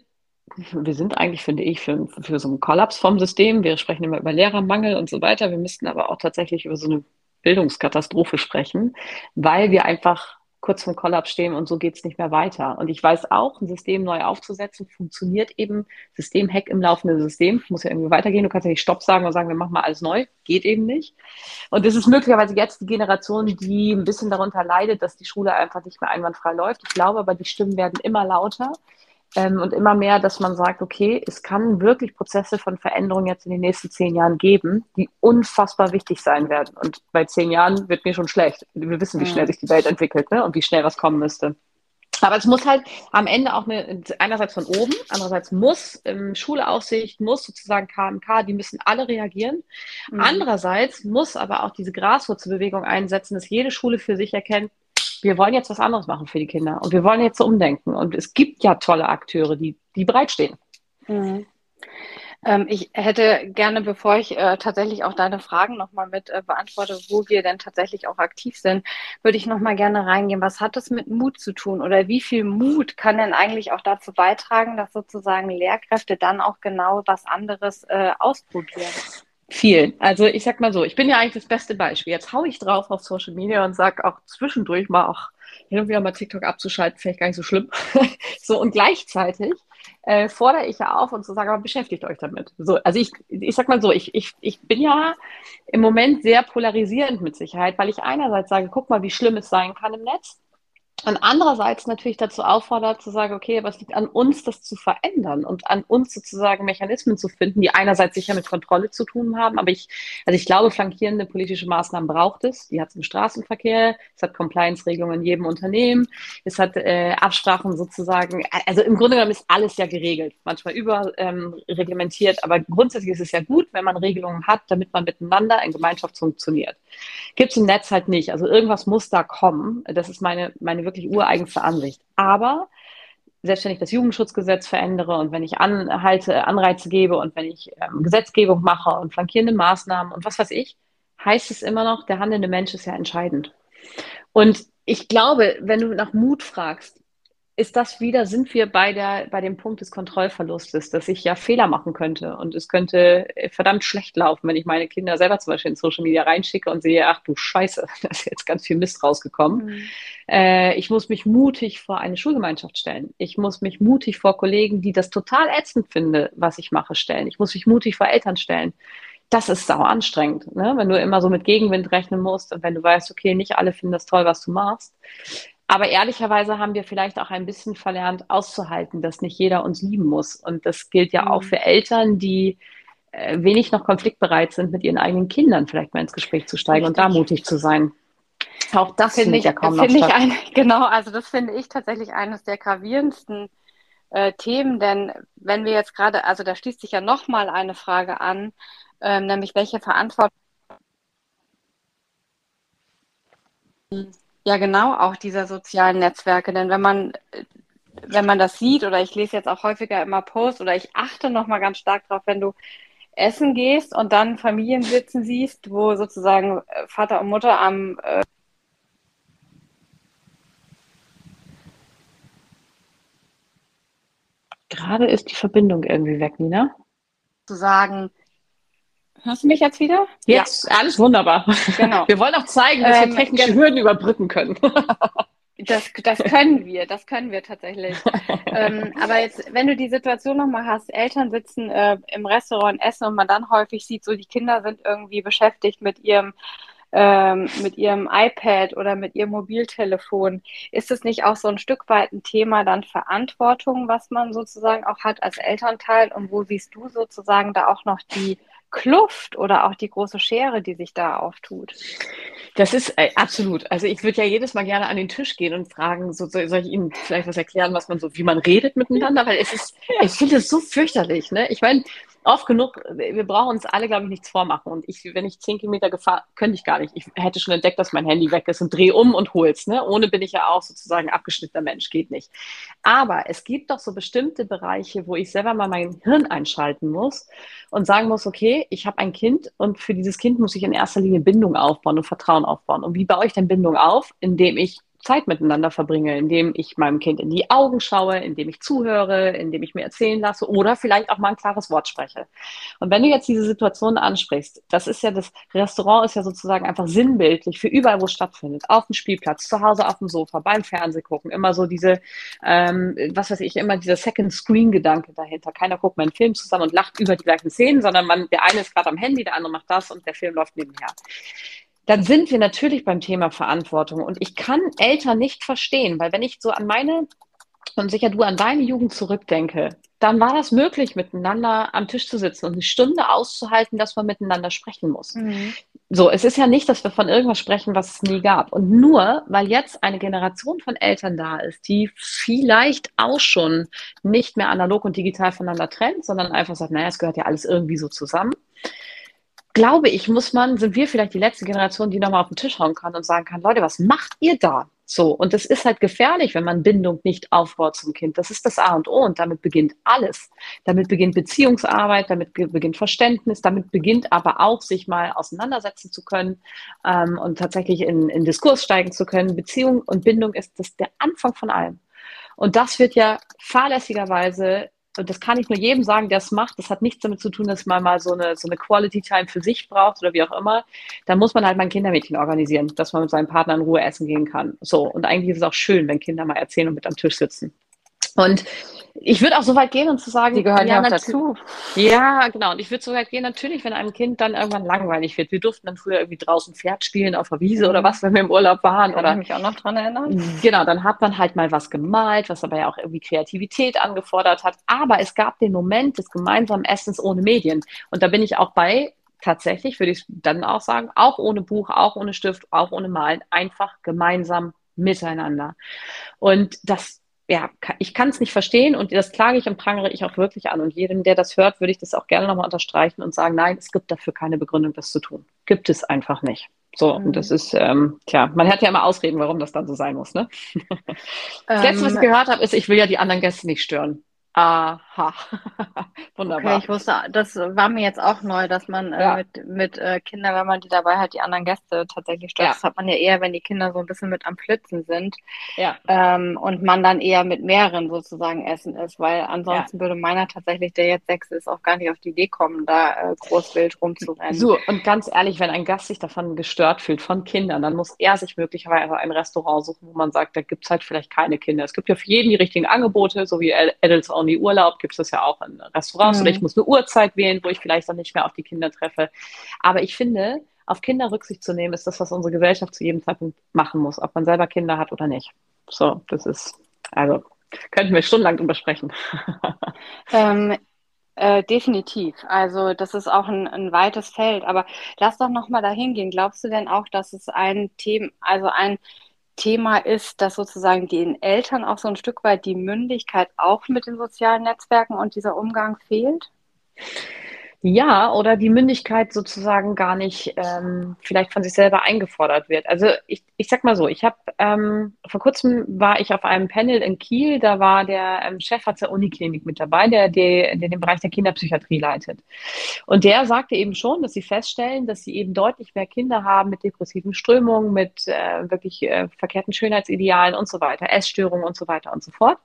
wir sind eigentlich, finde ich, für, für so einen Kollaps vom System. Wir sprechen immer über Lehrermangel und so weiter. Wir müssten aber auch tatsächlich über so eine Bildungskatastrophe sprechen, weil wir einfach kurz vom Kollaps stehen und so geht es nicht mehr weiter. Und ich weiß auch, ein System neu aufzusetzen, funktioniert eben Systemhack im laufenden System. Muss ja irgendwie weitergehen. Du kannst ja nicht Stopp sagen und sagen, wir machen mal alles neu. Geht eben nicht. Und das ist möglicherweise jetzt die Generation, die ein bisschen darunter leidet, dass die Schule einfach nicht mehr einwandfrei läuft. Ich glaube aber, die Stimmen werden immer lauter. Ähm, und immer mehr, dass man sagt, okay, es kann wirklich Prozesse von Veränderung jetzt in den nächsten zehn Jahren geben, die unfassbar wichtig sein werden. Und bei zehn Jahren wird mir schon schlecht. Wir wissen, wie schnell sich die Welt entwickelt ne? und wie schnell was kommen müsste. Aber es muss halt am Ende auch eine, einerseits von oben, andererseits muss ähm, Schuleaufsicht, muss sozusagen KMK, die müssen alle reagieren. Mhm. Andererseits muss aber auch diese Graswurzelbewegung einsetzen, dass jede Schule für sich erkennt, wir wollen jetzt was anderes machen für die Kinder und wir wollen jetzt so umdenken. Und es gibt ja tolle Akteure, die, die bereitstehen. Mhm. Ähm, ich hätte gerne, bevor ich äh, tatsächlich auch deine Fragen nochmal mit äh, beantworte, wo wir denn tatsächlich auch aktiv sind, würde ich nochmal gerne reingehen. Was hat es mit Mut zu tun oder wie viel Mut kann denn eigentlich auch dazu beitragen, dass sozusagen Lehrkräfte dann auch genau was anderes äh, ausprobieren? Viel. Also ich sag mal so, ich bin ja eigentlich das beste Beispiel. Jetzt haue ich drauf auf Social Media und sage auch zwischendurch mal auch hin und wieder mal TikTok abzuschalten, vielleicht gar nicht so schlimm. so und gleichzeitig äh, fordere ich ja auf und zu sagen, aber beschäftigt euch damit. So, also ich, ich sag mal so, ich, ich, ich bin ja im Moment sehr polarisierend mit Sicherheit, weil ich einerseits sage, guck mal, wie schlimm es sein kann im Netz und andererseits natürlich dazu auffordert, zu sagen, okay, was liegt an uns, das zu verändern und an uns sozusagen Mechanismen zu finden, die einerseits sicher mit Kontrolle zu tun haben, aber ich, also ich glaube, flankierende politische Maßnahmen braucht es. Die hat es im Straßenverkehr, es hat Compliance-Regelungen in jedem Unternehmen, es hat äh, Absprachen sozusagen, also im Grunde genommen ist alles ja geregelt, manchmal überreglementiert, ähm, aber grundsätzlich ist es ja gut, wenn man Regelungen hat, damit man miteinander in Gemeinschaft funktioniert. Gibt es im Netz halt nicht. Also irgendwas muss da kommen. Das ist meine, meine wirklich ureigenste Ansicht. Aber selbst wenn ich das Jugendschutzgesetz verändere und wenn ich Anhalte, Anreize gebe und wenn ich ähm, Gesetzgebung mache und flankierende Maßnahmen und was weiß ich, heißt es immer noch, der handelnde Mensch ist ja entscheidend. Und ich glaube, wenn du nach Mut fragst, ist das wieder, sind wir bei, der, bei dem Punkt des Kontrollverlustes, dass ich ja Fehler machen könnte und es könnte verdammt schlecht laufen, wenn ich meine Kinder selber zum Beispiel in Social Media reinschicke und sehe, ach du Scheiße, da ist jetzt ganz viel Mist rausgekommen. Mhm. Äh, ich muss mich mutig vor eine Schulgemeinschaft stellen. Ich muss mich mutig vor Kollegen, die das total ätzend finden, was ich mache, stellen. Ich muss mich mutig vor Eltern stellen das ist sau anstrengend, ne? wenn du immer so mit Gegenwind rechnen musst und wenn du weißt, okay, nicht alle finden das toll, was du machst. Aber ehrlicherweise haben wir vielleicht auch ein bisschen verlernt, auszuhalten, dass nicht jeder uns lieben muss. Und das gilt ja auch mhm. für Eltern, die äh, wenig noch konfliktbereit sind, mit ihren eigenen Kindern vielleicht mal ins Gespräch zu steigen Richtig. und da mutig zu sein. Auch das finde ich ja kaum noch ich ein, Genau, also das finde ich tatsächlich eines der gravierendsten äh, Themen, denn wenn wir jetzt gerade, also da schließt sich ja nochmal eine Frage an, ähm, nämlich welche Verantwortung Ja, genau, auch dieser sozialen Netzwerke. Denn wenn man, wenn man das sieht, oder ich lese jetzt auch häufiger immer Posts, oder ich achte nochmal ganz stark drauf, wenn du essen gehst und dann Familien sitzen siehst, wo sozusagen äh, Vater und Mutter am äh, Gerade ist die Verbindung irgendwie weg, Nina. Zu sagen, Hörst du mich jetzt wieder? Jetzt, ja. alles wunderbar. Genau. Wir wollen auch zeigen, dass ähm, wir technische Hürden überbrücken können. Das, das können wir, das können wir tatsächlich. ähm, aber jetzt, wenn du die Situation nochmal hast, Eltern sitzen äh, im Restaurant essen und man dann häufig sieht, so die Kinder sind irgendwie beschäftigt mit ihrem ähm, mit ihrem iPad oder mit ihrem Mobiltelefon. Ist es nicht auch so ein Stück weit ein Thema dann Verantwortung, was man sozusagen auch hat als Elternteil? Und wo siehst du sozusagen da auch noch die Kluft oder auch die große Schere, die sich da auftut. Das ist äh, absolut. Also ich würde ja jedes Mal gerne an den Tisch gehen und fragen, so, soll ich Ihnen vielleicht was erklären, was man so, wie man redet miteinander, weil es ist, ja. ich finde es so fürchterlich. Ne? Ich meine, oft genug, wir brauchen uns alle, glaube ich, nichts vormachen. Und ich, wenn ich zehn Kilometer gefahren, könnte ich gar nicht. Ich hätte schon entdeckt, dass mein Handy weg ist und drehe um und hol's. Ne? Ohne bin ich ja auch sozusagen abgeschnittener Mensch, geht nicht. Aber es gibt doch so bestimmte Bereiche, wo ich selber mal mein Hirn einschalten muss und sagen muss, okay, ich habe ein Kind und für dieses Kind muss ich in erster Linie Bindung aufbauen und Vertrauen aufbauen. Und wie baue ich denn Bindung auf? Indem ich Zeit miteinander verbringe, indem ich meinem Kind in die Augen schaue, indem ich zuhöre, indem ich mir erzählen lasse oder vielleicht auch mal ein klares Wort spreche. Und wenn du jetzt diese Situation ansprichst, das ist ja das Restaurant ist ja sozusagen einfach sinnbildlich für überall, wo es stattfindet. Auf dem Spielplatz, zu Hause auf dem Sofa, beim Fernseh gucken, immer so diese, ähm, was weiß ich, immer dieser Second Screen Gedanke dahinter. Keiner guckt mal einen Film zusammen und lacht über die gleichen Szenen, sondern man, der eine ist gerade am Handy, der andere macht das und der Film läuft nebenher dann sind wir natürlich beim Thema Verantwortung. Und ich kann Eltern nicht verstehen, weil wenn ich so an meine und sicher du an deine Jugend zurückdenke, dann war das möglich, miteinander am Tisch zu sitzen und eine Stunde auszuhalten, dass man miteinander sprechen muss. Mhm. So, es ist ja nicht, dass wir von irgendwas sprechen, was es nie gab. Und nur, weil jetzt eine Generation von Eltern da ist, die vielleicht auch schon nicht mehr analog und digital voneinander trennt, sondern einfach sagt, naja, es gehört ja alles irgendwie so zusammen, glaube ich, muss man, sind wir vielleicht die letzte Generation, die nochmal auf den Tisch hauen kann und sagen kann, Leute, was macht ihr da? So, und das ist halt gefährlich, wenn man Bindung nicht aufbaut zum Kind. Das ist das A und O und damit beginnt alles. Damit beginnt Beziehungsarbeit, damit beginnt Verständnis, damit beginnt aber auch, sich mal auseinandersetzen zu können ähm, und tatsächlich in, in Diskurs steigen zu können. Beziehung und Bindung ist das der Anfang von allem. Und das wird ja fahrlässigerweise und das kann ich nur jedem sagen, der es macht. Das hat nichts damit zu tun, dass man mal so eine, so eine Quality Time für sich braucht oder wie auch immer. Dann muss man halt mal ein Kindermädchen organisieren, dass man mit seinem Partner in Ruhe essen gehen kann. So. Und eigentlich ist es auch schön, wenn Kinder mal erzählen und mit am Tisch sitzen. Und ich würde auch so weit gehen und zu sagen, die gehören ja, ja auch dazu. Ja, genau. Und ich würde so weit gehen, natürlich, wenn einem Kind dann irgendwann langweilig wird. Wir durften dann früher irgendwie draußen Pferd spielen auf der Wiese oder was, wenn wir im Urlaub waren. Kann oder ich mich auch noch dran erinnern. Genau, dann hat man halt mal was gemalt, was aber ja auch irgendwie Kreativität angefordert hat. Aber es gab den Moment des gemeinsamen Essens ohne Medien. Und da bin ich auch bei, tatsächlich, würde ich dann auch sagen, auch ohne Buch, auch ohne Stift, auch ohne Malen, einfach gemeinsam miteinander. Und das ja, ich kann es nicht verstehen und das klage ich und prangere ich auch wirklich an. Und jedem, der das hört, würde ich das auch gerne nochmal unterstreichen und sagen, nein, es gibt dafür keine Begründung, das zu tun. Gibt es einfach nicht. So, mhm. und das ist, ähm, tja, man hat ja immer Ausreden, warum das dann so sein muss, ne? Das Letzte, was ich ähm, gehört habe, ist, ich will ja die anderen Gäste nicht stören. Aha, wunderbar. Okay, ich wusste, das war mir jetzt auch neu, dass man äh, ja. mit, mit äh, Kindern, wenn man die dabei hat, die anderen Gäste tatsächlich stört. Ja. Das hat man ja eher, wenn die Kinder so ein bisschen mit am Flitzen sind. Ja. Ähm, und man dann eher mit mehreren sozusagen essen ist, weil ansonsten ja. würde meiner tatsächlich, der jetzt sechs ist, auch gar nicht auf die Idee kommen, da äh, groß wild rumzurennen. So, und ganz ehrlich, wenn ein Gast sich davon gestört fühlt, von Kindern, dann muss er sich möglicherweise ein Restaurant suchen, wo man sagt, da gibt es halt vielleicht keine Kinder. Es gibt ja für jeden die richtigen Angebote, so wie Adults Only Urlaub gibt es das ja auch in Restaurants mhm. oder ich muss eine Uhrzeit wählen, wo ich vielleicht dann nicht mehr auf die Kinder treffe. Aber ich finde, auf Kinder Rücksicht zu nehmen, ist das, was unsere Gesellschaft zu jedem Zeitpunkt machen muss, ob man selber Kinder hat oder nicht. So, das ist, also könnten wir stundenlang drüber sprechen. Ähm, äh, definitiv. Also das ist auch ein, ein weites Feld. Aber lass doch noch mal dahin gehen. Glaubst du denn auch, dass es ein Thema, also ein Thema ist, dass sozusagen den Eltern auch so ein Stück weit die Mündigkeit auch mit den sozialen Netzwerken und dieser Umgang fehlt? Ja, oder die Mündigkeit sozusagen gar nicht ähm, vielleicht von sich selber eingefordert wird. Also ich, ich sag mal so, ich habe ähm, vor kurzem war ich auf einem Panel in Kiel, da war der ähm, Chefarzt der Uniklinik mit dabei, der, der, der den Bereich der Kinderpsychiatrie leitet. Und der sagte eben schon, dass sie feststellen, dass sie eben deutlich mehr Kinder haben mit depressiven Strömungen, mit äh, wirklich äh, verkehrten Schönheitsidealen und so weiter, Essstörungen und so weiter und so fort.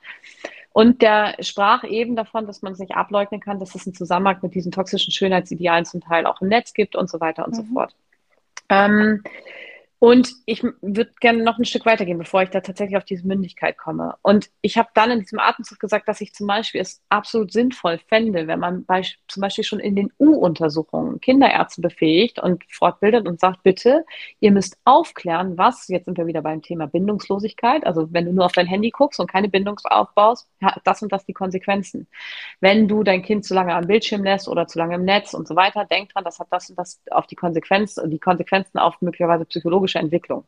Und der sprach eben davon, dass man es nicht ableugnen kann, dass es einen Zusammenhang mit diesen toxischen Schönheitsidealen zum Teil auch im Netz gibt und so weiter und mhm. so fort. Ähm, und ich würde gerne noch ein Stück weitergehen, bevor ich da tatsächlich auf diese Mündigkeit komme. Und ich habe dann in diesem Atemzug gesagt, dass ich zum Beispiel es absolut sinnvoll fände, wenn man bei, zum Beispiel schon in den U-Untersuchungen Kinderärzte befähigt und fortbildet und sagt, bitte, ihr müsst aufklären, was, jetzt sind wir wieder beim Thema Bindungslosigkeit, also wenn du nur auf dein Handy guckst und keine Bindung aufbaust, hat das und das die Konsequenzen. Wenn du dein Kind zu lange am Bildschirm lässt oder zu lange im Netz und so weiter, denk dran, das hat das und das auf die Konsequenzen, die Konsequenzen auf möglicherweise psychologische pädagogische Entwicklung.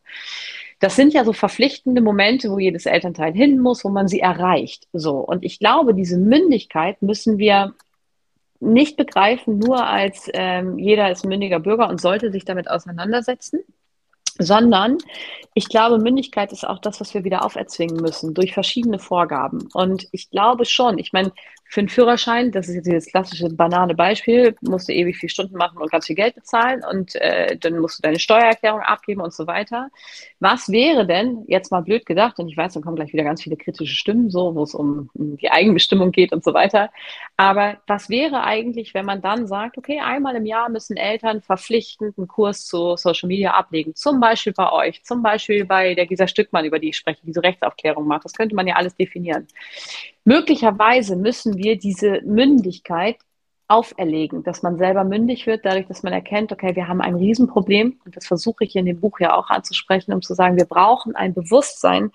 Das sind ja so verpflichtende Momente, wo jedes Elternteil hin muss, wo man sie erreicht. So. Und ich glaube, diese Mündigkeit müssen wir nicht begreifen, nur als ähm, jeder ist mündiger Bürger und sollte sich damit auseinandersetzen, sondern ich glaube, Mündigkeit ist auch das, was wir wieder auferzwingen müssen durch verschiedene Vorgaben. Und ich glaube schon, ich meine, für einen Führerschein, das ist jetzt dieses klassische banane Beispiel, musst du ewig viele Stunden machen und ganz viel Geld bezahlen und äh, dann musst du deine Steuererklärung abgeben und so weiter. Was wäre denn, jetzt mal blöd gedacht, und ich weiß, dann kommen gleich wieder ganz viele kritische Stimmen, so, wo es um, um die Eigenbestimmung geht und so weiter. Aber was wäre eigentlich, wenn man dann sagt, okay, einmal im Jahr müssen Eltern verpflichtend einen Kurs zu Social Media ablegen, zum Beispiel bei euch, zum Beispiel bei der Gisa Stückmann, über die ich spreche, diese Rechtsaufklärung macht. Das könnte man ja alles definieren. Möglicherweise müssen wir diese Mündigkeit auferlegen, dass man selber mündig wird, dadurch, dass man erkennt, okay, wir haben ein Riesenproblem. Und das versuche ich in dem Buch ja auch anzusprechen, um zu sagen, wir brauchen ein Bewusstsein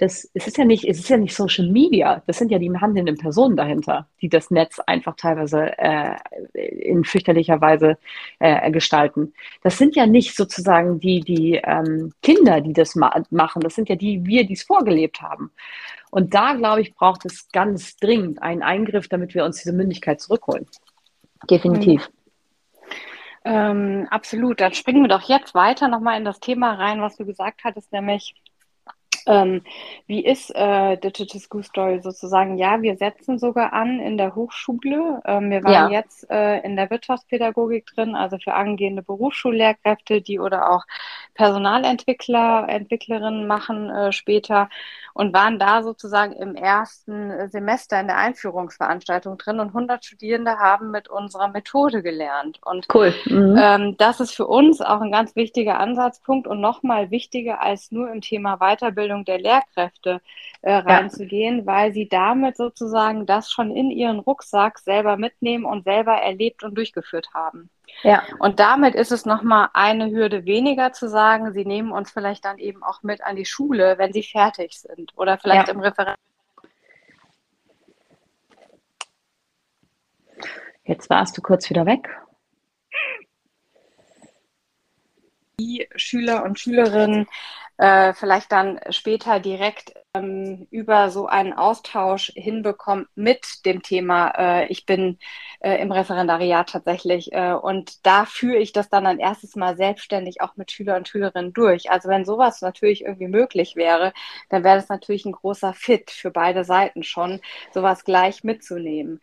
das, es ist ja nicht, es ist ja nicht Social Media, das sind ja die handelnden Personen dahinter, die das Netz einfach teilweise äh, in fürchterlicher Weise äh, gestalten. Das sind ja nicht sozusagen die, die ähm, Kinder, die das ma machen, das sind ja die, wir, die es vorgelebt haben. Und da, glaube ich, braucht es ganz dringend einen Eingriff, damit wir uns diese Mündigkeit zurückholen. Definitiv. Mhm. Ähm, absolut. Dann springen wir doch jetzt weiter nochmal in das Thema rein, was du gesagt hattest, nämlich ähm, wie ist äh, Digital School Story sozusagen? Ja, wir setzen sogar an in der Hochschule. Ähm, wir waren ja. jetzt äh, in der Wirtschaftspädagogik drin, also für angehende Berufsschullehrkräfte, die oder auch Personalentwickler, Entwicklerinnen machen äh, später und waren da sozusagen im ersten Semester in der Einführungsveranstaltung drin und 100 Studierende haben mit unserer Methode gelernt. Und cool. Mhm. ähm, das ist für uns auch ein ganz wichtiger Ansatzpunkt und nochmal wichtiger als nur im Thema Weiterbildung der Lehrkräfte äh, reinzugehen, ja. weil sie damit sozusagen das schon in ihren Rucksack selber mitnehmen und selber erlebt und durchgeführt haben. Ja. Und damit ist es nochmal eine Hürde weniger zu sagen, sie nehmen uns vielleicht dann eben auch mit an die Schule, wenn sie fertig sind oder vielleicht ja. im Referat. Jetzt warst du kurz wieder weg. Die Schüler und Schülerinnen äh, vielleicht dann später direkt ähm, über so einen Austausch hinbekommt mit dem Thema, äh, ich bin äh, im Referendariat tatsächlich äh, und da führe ich das dann ein erstes Mal selbstständig auch mit Schüler und Schülerinnen durch. Also wenn sowas natürlich irgendwie möglich wäre, dann wäre das natürlich ein großer Fit für beide Seiten schon, sowas gleich mitzunehmen.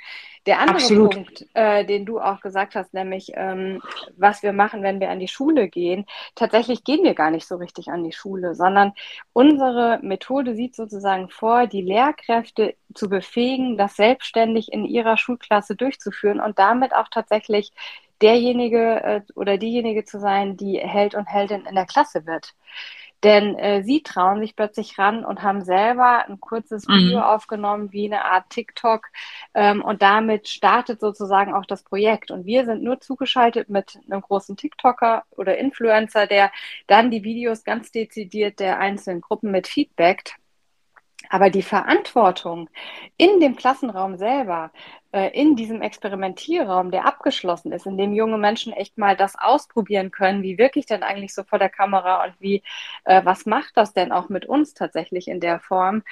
Der andere Absolut. Punkt, äh, den du auch gesagt hast, nämlich ähm, was wir machen, wenn wir an die Schule gehen, tatsächlich gehen wir gar nicht so richtig an die Schule, sondern unsere Methode sieht sozusagen vor, die Lehrkräfte zu befähigen, das selbstständig in ihrer Schulklasse durchzuführen und damit auch tatsächlich derjenige äh, oder diejenige zu sein, die Held und Heldin in der Klasse wird. Denn äh, sie trauen sich plötzlich ran und haben selber ein kurzes mhm. Video aufgenommen, wie eine Art TikTok. Ähm, und damit startet sozusagen auch das Projekt. Und wir sind nur zugeschaltet mit einem großen TikToker oder Influencer, der dann die Videos ganz dezidiert der einzelnen Gruppen mit feedbackt. Aber die Verantwortung in dem Klassenraum selber, äh, in diesem Experimentierraum, der abgeschlossen ist, in dem junge Menschen echt mal das ausprobieren können, wie wirklich denn eigentlich so vor der Kamera und wie, äh, was macht das denn auch mit uns tatsächlich in der Form,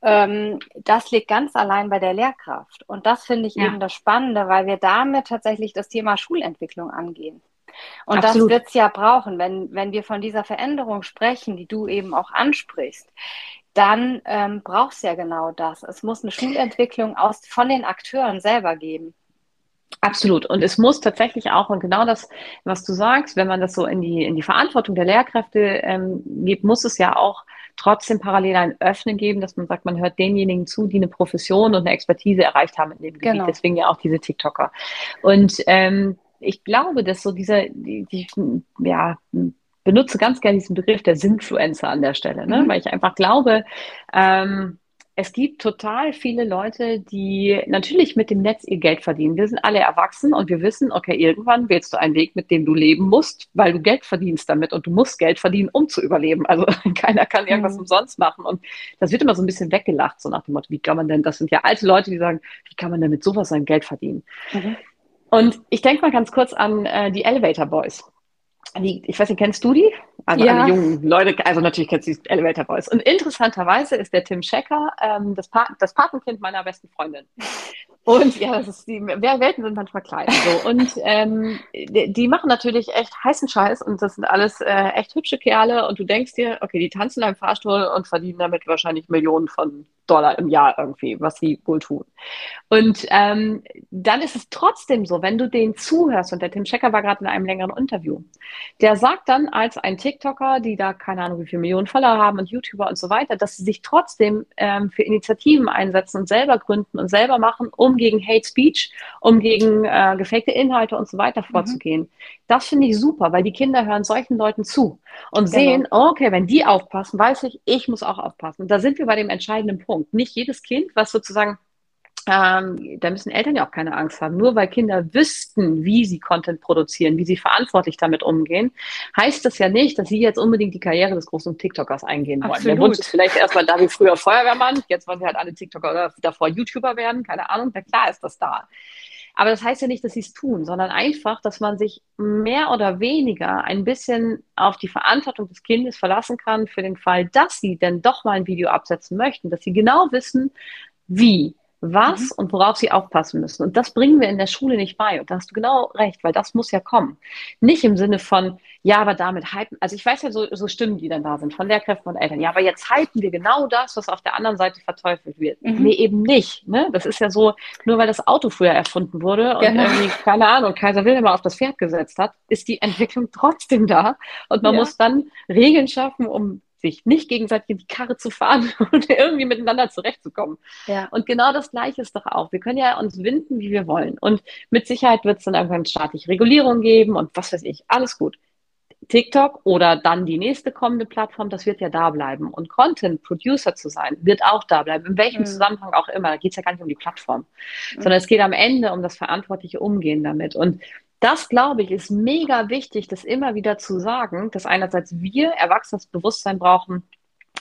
ähm, das liegt ganz allein bei der Lehrkraft. Und das finde ich ja. eben das Spannende, weil wir damit tatsächlich das Thema Schulentwicklung angehen. Und Absolut. das wird es ja brauchen, wenn, wenn wir von dieser Veränderung sprechen, die du eben auch ansprichst dann ähm, braucht es ja genau das. Es muss eine Schulentwicklung aus, von den Akteuren selber geben. Absolut. Und es muss tatsächlich auch, und genau das, was du sagst, wenn man das so in die, in die Verantwortung der Lehrkräfte ähm, gibt, muss es ja auch trotzdem parallel ein Öffnen geben, dass man sagt, man hört denjenigen zu, die eine Profession und eine Expertise erreicht haben in dem Gebiet. Genau. Deswegen ja auch diese TikToker. Und ähm, ich glaube, dass so dieser, die, die, ja, benutze ganz gerne diesen Begriff der Sinfluencer an der Stelle, ne? Mhm. weil ich einfach glaube, ähm, es gibt total viele Leute, die natürlich mit dem Netz ihr Geld verdienen. Wir sind alle erwachsen und wir wissen, okay, irgendwann wählst du einen Weg, mit dem du leben musst, weil du Geld verdienst damit und du musst Geld verdienen, um zu überleben. Also keiner kann irgendwas mhm. umsonst machen. Und das wird immer so ein bisschen weggelacht, so nach dem Motto, wie kann man denn, das sind ja alte Leute, die sagen, wie kann man denn mit sowas sein Geld verdienen? Mhm. Und ich denke mal ganz kurz an äh, die Elevator Boys die, ich weiß nicht, kennst du die? Also ja. alle jungen Leute, also natürlich kennst du die Elevator Boys. Und interessanterweise ist der Tim Checker ähm, das, pa das Patenkind meiner besten Freundin. Und ja, das ist die Welten sind manchmal klein. So. Und ähm, die, die, machen natürlich echt heißen Scheiß und das sind alles äh, echt hübsche Kerle und du denkst dir, okay, die tanzen im Fahrstuhl und verdienen damit wahrscheinlich Millionen von Dollar im Jahr irgendwie, was sie wohl tun. Und ähm, dann ist es trotzdem so, wenn du denen zuhörst, und der Tim Checker war gerade in einem längeren Interview, der sagt dann als ein TikToker, die da keine Ahnung wie viele Millionen Follower haben und YouTuber und so weiter, dass sie sich trotzdem ähm, für Initiativen einsetzen und selber gründen und selber machen, um gegen Hate Speech, um gegen äh, gefakte Inhalte und so weiter mhm. vorzugehen. Das finde ich super, weil die Kinder hören solchen Leuten zu und genau. sehen, okay, wenn die aufpassen, weiß ich, ich muss auch aufpassen. Und da sind wir bei dem entscheidenden Punkt. Nicht jedes Kind, was sozusagen ähm, da müssen Eltern ja auch keine Angst haben. Nur weil Kinder wüssten, wie sie Content produzieren, wie sie verantwortlich damit umgehen, heißt das ja nicht, dass sie jetzt unbedingt die Karriere des großen TikTokers eingehen wollen. Absolut. Der Wunsch ist vielleicht erstmal da wie früher Feuerwehrmann, jetzt wollen sie halt alle TikToker oder davor YouTuber werden, keine Ahnung, na klar ist das da. Aber das heißt ja nicht, dass sie es tun, sondern einfach, dass man sich mehr oder weniger ein bisschen auf die Verantwortung des Kindes verlassen kann für den Fall, dass sie denn doch mal ein Video absetzen möchten, dass sie genau wissen, wie was mhm. und worauf sie aufpassen müssen. Und das bringen wir in der Schule nicht bei. Und da hast du genau recht, weil das muss ja kommen. Nicht im Sinne von, ja, aber damit hypen, also ich weiß ja so, so Stimmen, die dann da sind, von Lehrkräften und Eltern, ja, aber jetzt hypen wir genau das, was auf der anderen Seite verteufelt wird. Mhm. Nee, eben nicht. Ne? Das ist ja so, nur weil das Auto früher erfunden wurde und genau. irgendwie, keine Ahnung, Kaiser Wilhelm auf das Pferd gesetzt hat, ist die Entwicklung trotzdem da. Und man ja. muss dann Regeln schaffen, um sich nicht gegenseitig in die Karre zu fahren und irgendwie miteinander zurechtzukommen. Ja. Und genau das Gleiche ist doch auch. Wir können ja uns winden, wie wir wollen. Und mit Sicherheit wird es dann irgendwann staatliche Regulierung geben und was weiß ich, alles gut. TikTok oder dann die nächste kommende Plattform, das wird ja da bleiben. Und Content Producer zu sein, wird auch da bleiben, in welchem mhm. Zusammenhang auch immer. Da geht es ja gar nicht um die Plattform, mhm. sondern es geht am Ende um das verantwortliche Umgehen damit. Und das, glaube ich, ist mega wichtig, das immer wieder zu sagen, dass einerseits wir erwachsenes Bewusstsein brauchen,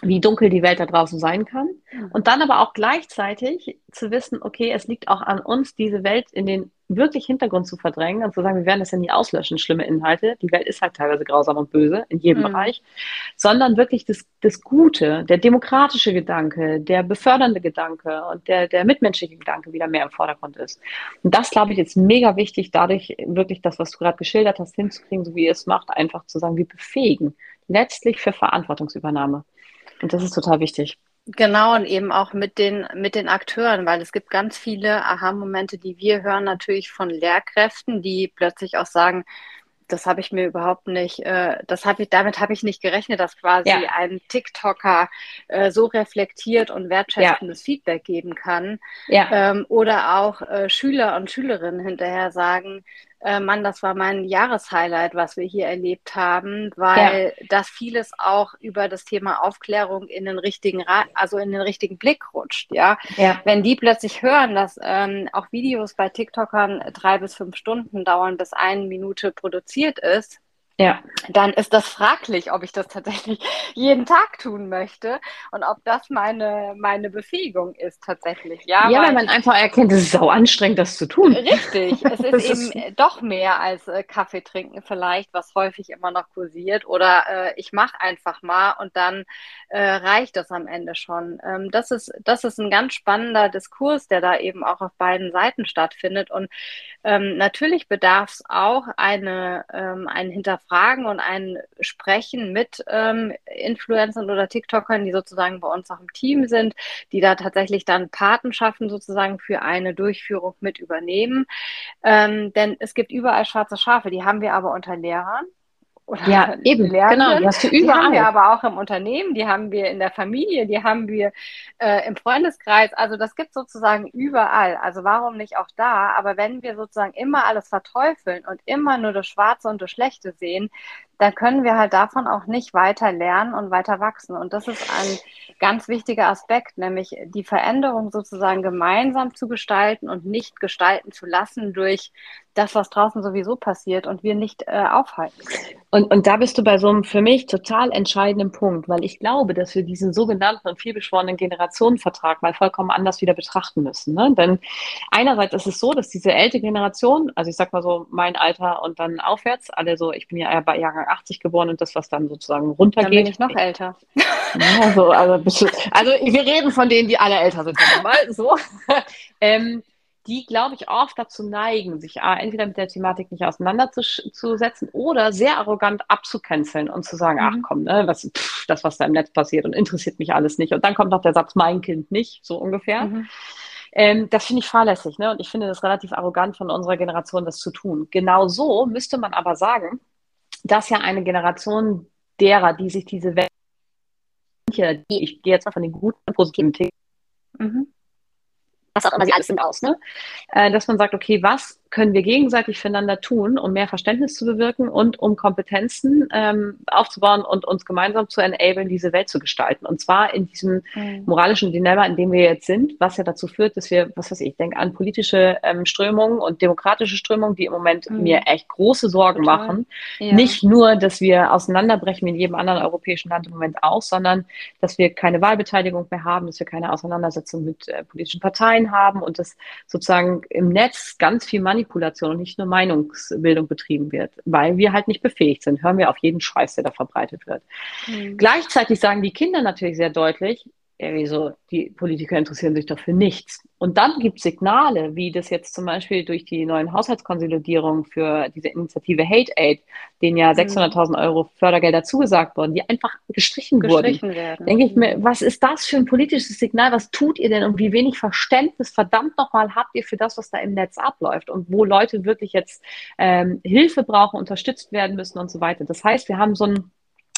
wie dunkel die Welt da draußen sein kann. Mhm. Und dann aber auch gleichzeitig zu wissen, okay, es liegt auch an uns, diese Welt in den wirklich Hintergrund zu verdrängen und zu sagen, wir werden das ja nie auslöschen, schlimme Inhalte. Die Welt ist halt teilweise grausam und böse in jedem mhm. Bereich, sondern wirklich das, das Gute, der demokratische Gedanke, der befördernde Gedanke und der, der mitmenschliche Gedanke wieder mehr im Vordergrund ist. Und das, glaube ich, ist mega wichtig, dadurch wirklich das, was du gerade geschildert hast, hinzukriegen, so wie ihr es macht, einfach zu sagen, wir befähigen letztlich für Verantwortungsübernahme. Und das ist total wichtig. Genau, und eben auch mit den, mit den Akteuren, weil es gibt ganz viele Aha-Momente, die wir hören, natürlich von Lehrkräften, die plötzlich auch sagen, das habe ich mir überhaupt nicht, äh, das habe ich, damit habe ich nicht gerechnet, dass quasi ja. ein TikToker äh, so reflektiert und wertschätzendes ja. Feedback geben kann. Ja. Ähm, oder auch äh, Schüler und Schülerinnen hinterher sagen, äh, Mann, das war mein Jahreshighlight, was wir hier erlebt haben, weil ja. das vieles auch über das Thema Aufklärung in den richtigen, also in den richtigen Blick rutscht. Ja, ja. wenn die plötzlich hören, dass ähm, auch Videos bei TikTokern drei bis fünf Stunden dauern, bis eine Minute produziert ist, ja. dann ist das fraglich, ob ich das tatsächlich jeden Tag tun möchte und ob das meine, meine Befähigung ist tatsächlich. Ja, ja weil, weil man einfach erkennt, es ist sau anstrengend, das zu tun. Richtig, es ist eben ist... doch mehr als äh, Kaffee trinken vielleicht, was häufig immer noch kursiert oder äh, ich mache einfach mal und dann äh, reicht das am Ende schon. Ähm, das, ist, das ist ein ganz spannender Diskurs, der da eben auch auf beiden Seiten stattfindet und ähm, natürlich bedarf es auch eine, ähm, ein Hinterfragen und ein Sprechen mit ähm, Influencern oder TikTokern, die sozusagen bei uns auch im Team sind, die da tatsächlich dann Patenschaften sozusagen für eine Durchführung mit übernehmen. Ähm, denn es gibt überall schwarze Schafe, die haben wir aber unter Lehrern oder ja, eben, genau, die hast du überall. Die haben wir aber auch im Unternehmen, die haben wir in der Familie, die haben wir äh, im Freundeskreis. Also das gibt sozusagen überall. Also warum nicht auch da? Aber wenn wir sozusagen immer alles verteufeln und immer nur das Schwarze und das Schlechte sehen, dann können wir halt davon auch nicht weiter lernen und weiter wachsen. Und das ist ein ganz wichtiger Aspekt, nämlich die Veränderung sozusagen gemeinsam zu gestalten und nicht gestalten zu lassen durch das, was draußen sowieso passiert und wir nicht äh, aufhalten. Und, und da bist du bei so einem für mich total entscheidenden Punkt, weil ich glaube, dass wir diesen sogenannten und vielbeschworenen Generationenvertrag mal vollkommen anders wieder betrachten müssen. Ne? Denn einerseits ist es so, dass diese ältere Generation, also ich sag mal so mein Alter und dann aufwärts, alle so, ich bin ja bei Jahrgang 80 geboren und das, was dann sozusagen runtergeht. Dann bin ich noch älter. Ja, so, also, also wir reden von denen, die alle älter sind, mal so. ähm, die, glaube ich, oft dazu neigen, sich entweder mit der Thematik nicht auseinanderzusetzen oder sehr arrogant abzucanceln und zu sagen, mhm. ach komm, ne, was, pff, das, was da im Netz passiert und interessiert mich alles nicht. Und dann kommt noch der Satz, mein Kind nicht, so ungefähr. Mhm. Ähm, das finde ich fahrlässig, ne? Und ich finde das relativ arrogant von unserer Generation, das zu tun. Genau so müsste man aber sagen, dass ja eine Generation derer, die sich diese Welt, die, ich gehe jetzt mal von den guten, positiven Themen, mhm. was auch immer sie alles sind aus, ne? Äh, dass man sagt, okay, was können wir gegenseitig füreinander tun, um mehr Verständnis zu bewirken und um Kompetenzen ähm, aufzubauen und uns gemeinsam zu enablen, diese Welt zu gestalten. Und zwar in diesem mhm. moralischen Dilemma, in dem wir jetzt sind, was ja dazu führt, dass wir, was weiß ich, denke an politische ähm, Strömungen und demokratische Strömungen, die im Moment mhm. mir echt große Sorgen Total. machen. Ja. Nicht nur, dass wir auseinanderbrechen wie in jedem anderen europäischen Land im Moment auch, sondern dass wir keine Wahlbeteiligung mehr haben, dass wir keine Auseinandersetzung mit äh, politischen Parteien haben und dass sozusagen im Netz ganz viel Manipulation und nicht nur Meinungsbildung betrieben wird, weil wir halt nicht befähigt sind. Hören wir auf jeden Scheiß, der da verbreitet wird. Mhm. Gleichzeitig sagen die Kinder natürlich sehr deutlich, irgendwie so, die Politiker interessieren sich doch für nichts. Und dann gibt es Signale, wie das jetzt zum Beispiel durch die neuen Haushaltskonsolidierungen für diese Initiative Hate Aid, denen ja 600.000 mhm. Euro Fördergelder zugesagt wurden, die einfach gestrichen, gestrichen wurden. Werden. Denke ich mir, was ist das für ein politisches Signal? Was tut ihr denn und wie wenig Verständnis verdammt nochmal habt ihr für das, was da im Netz abläuft und wo Leute wirklich jetzt ähm, Hilfe brauchen, unterstützt werden müssen und so weiter. Das heißt, wir haben so ein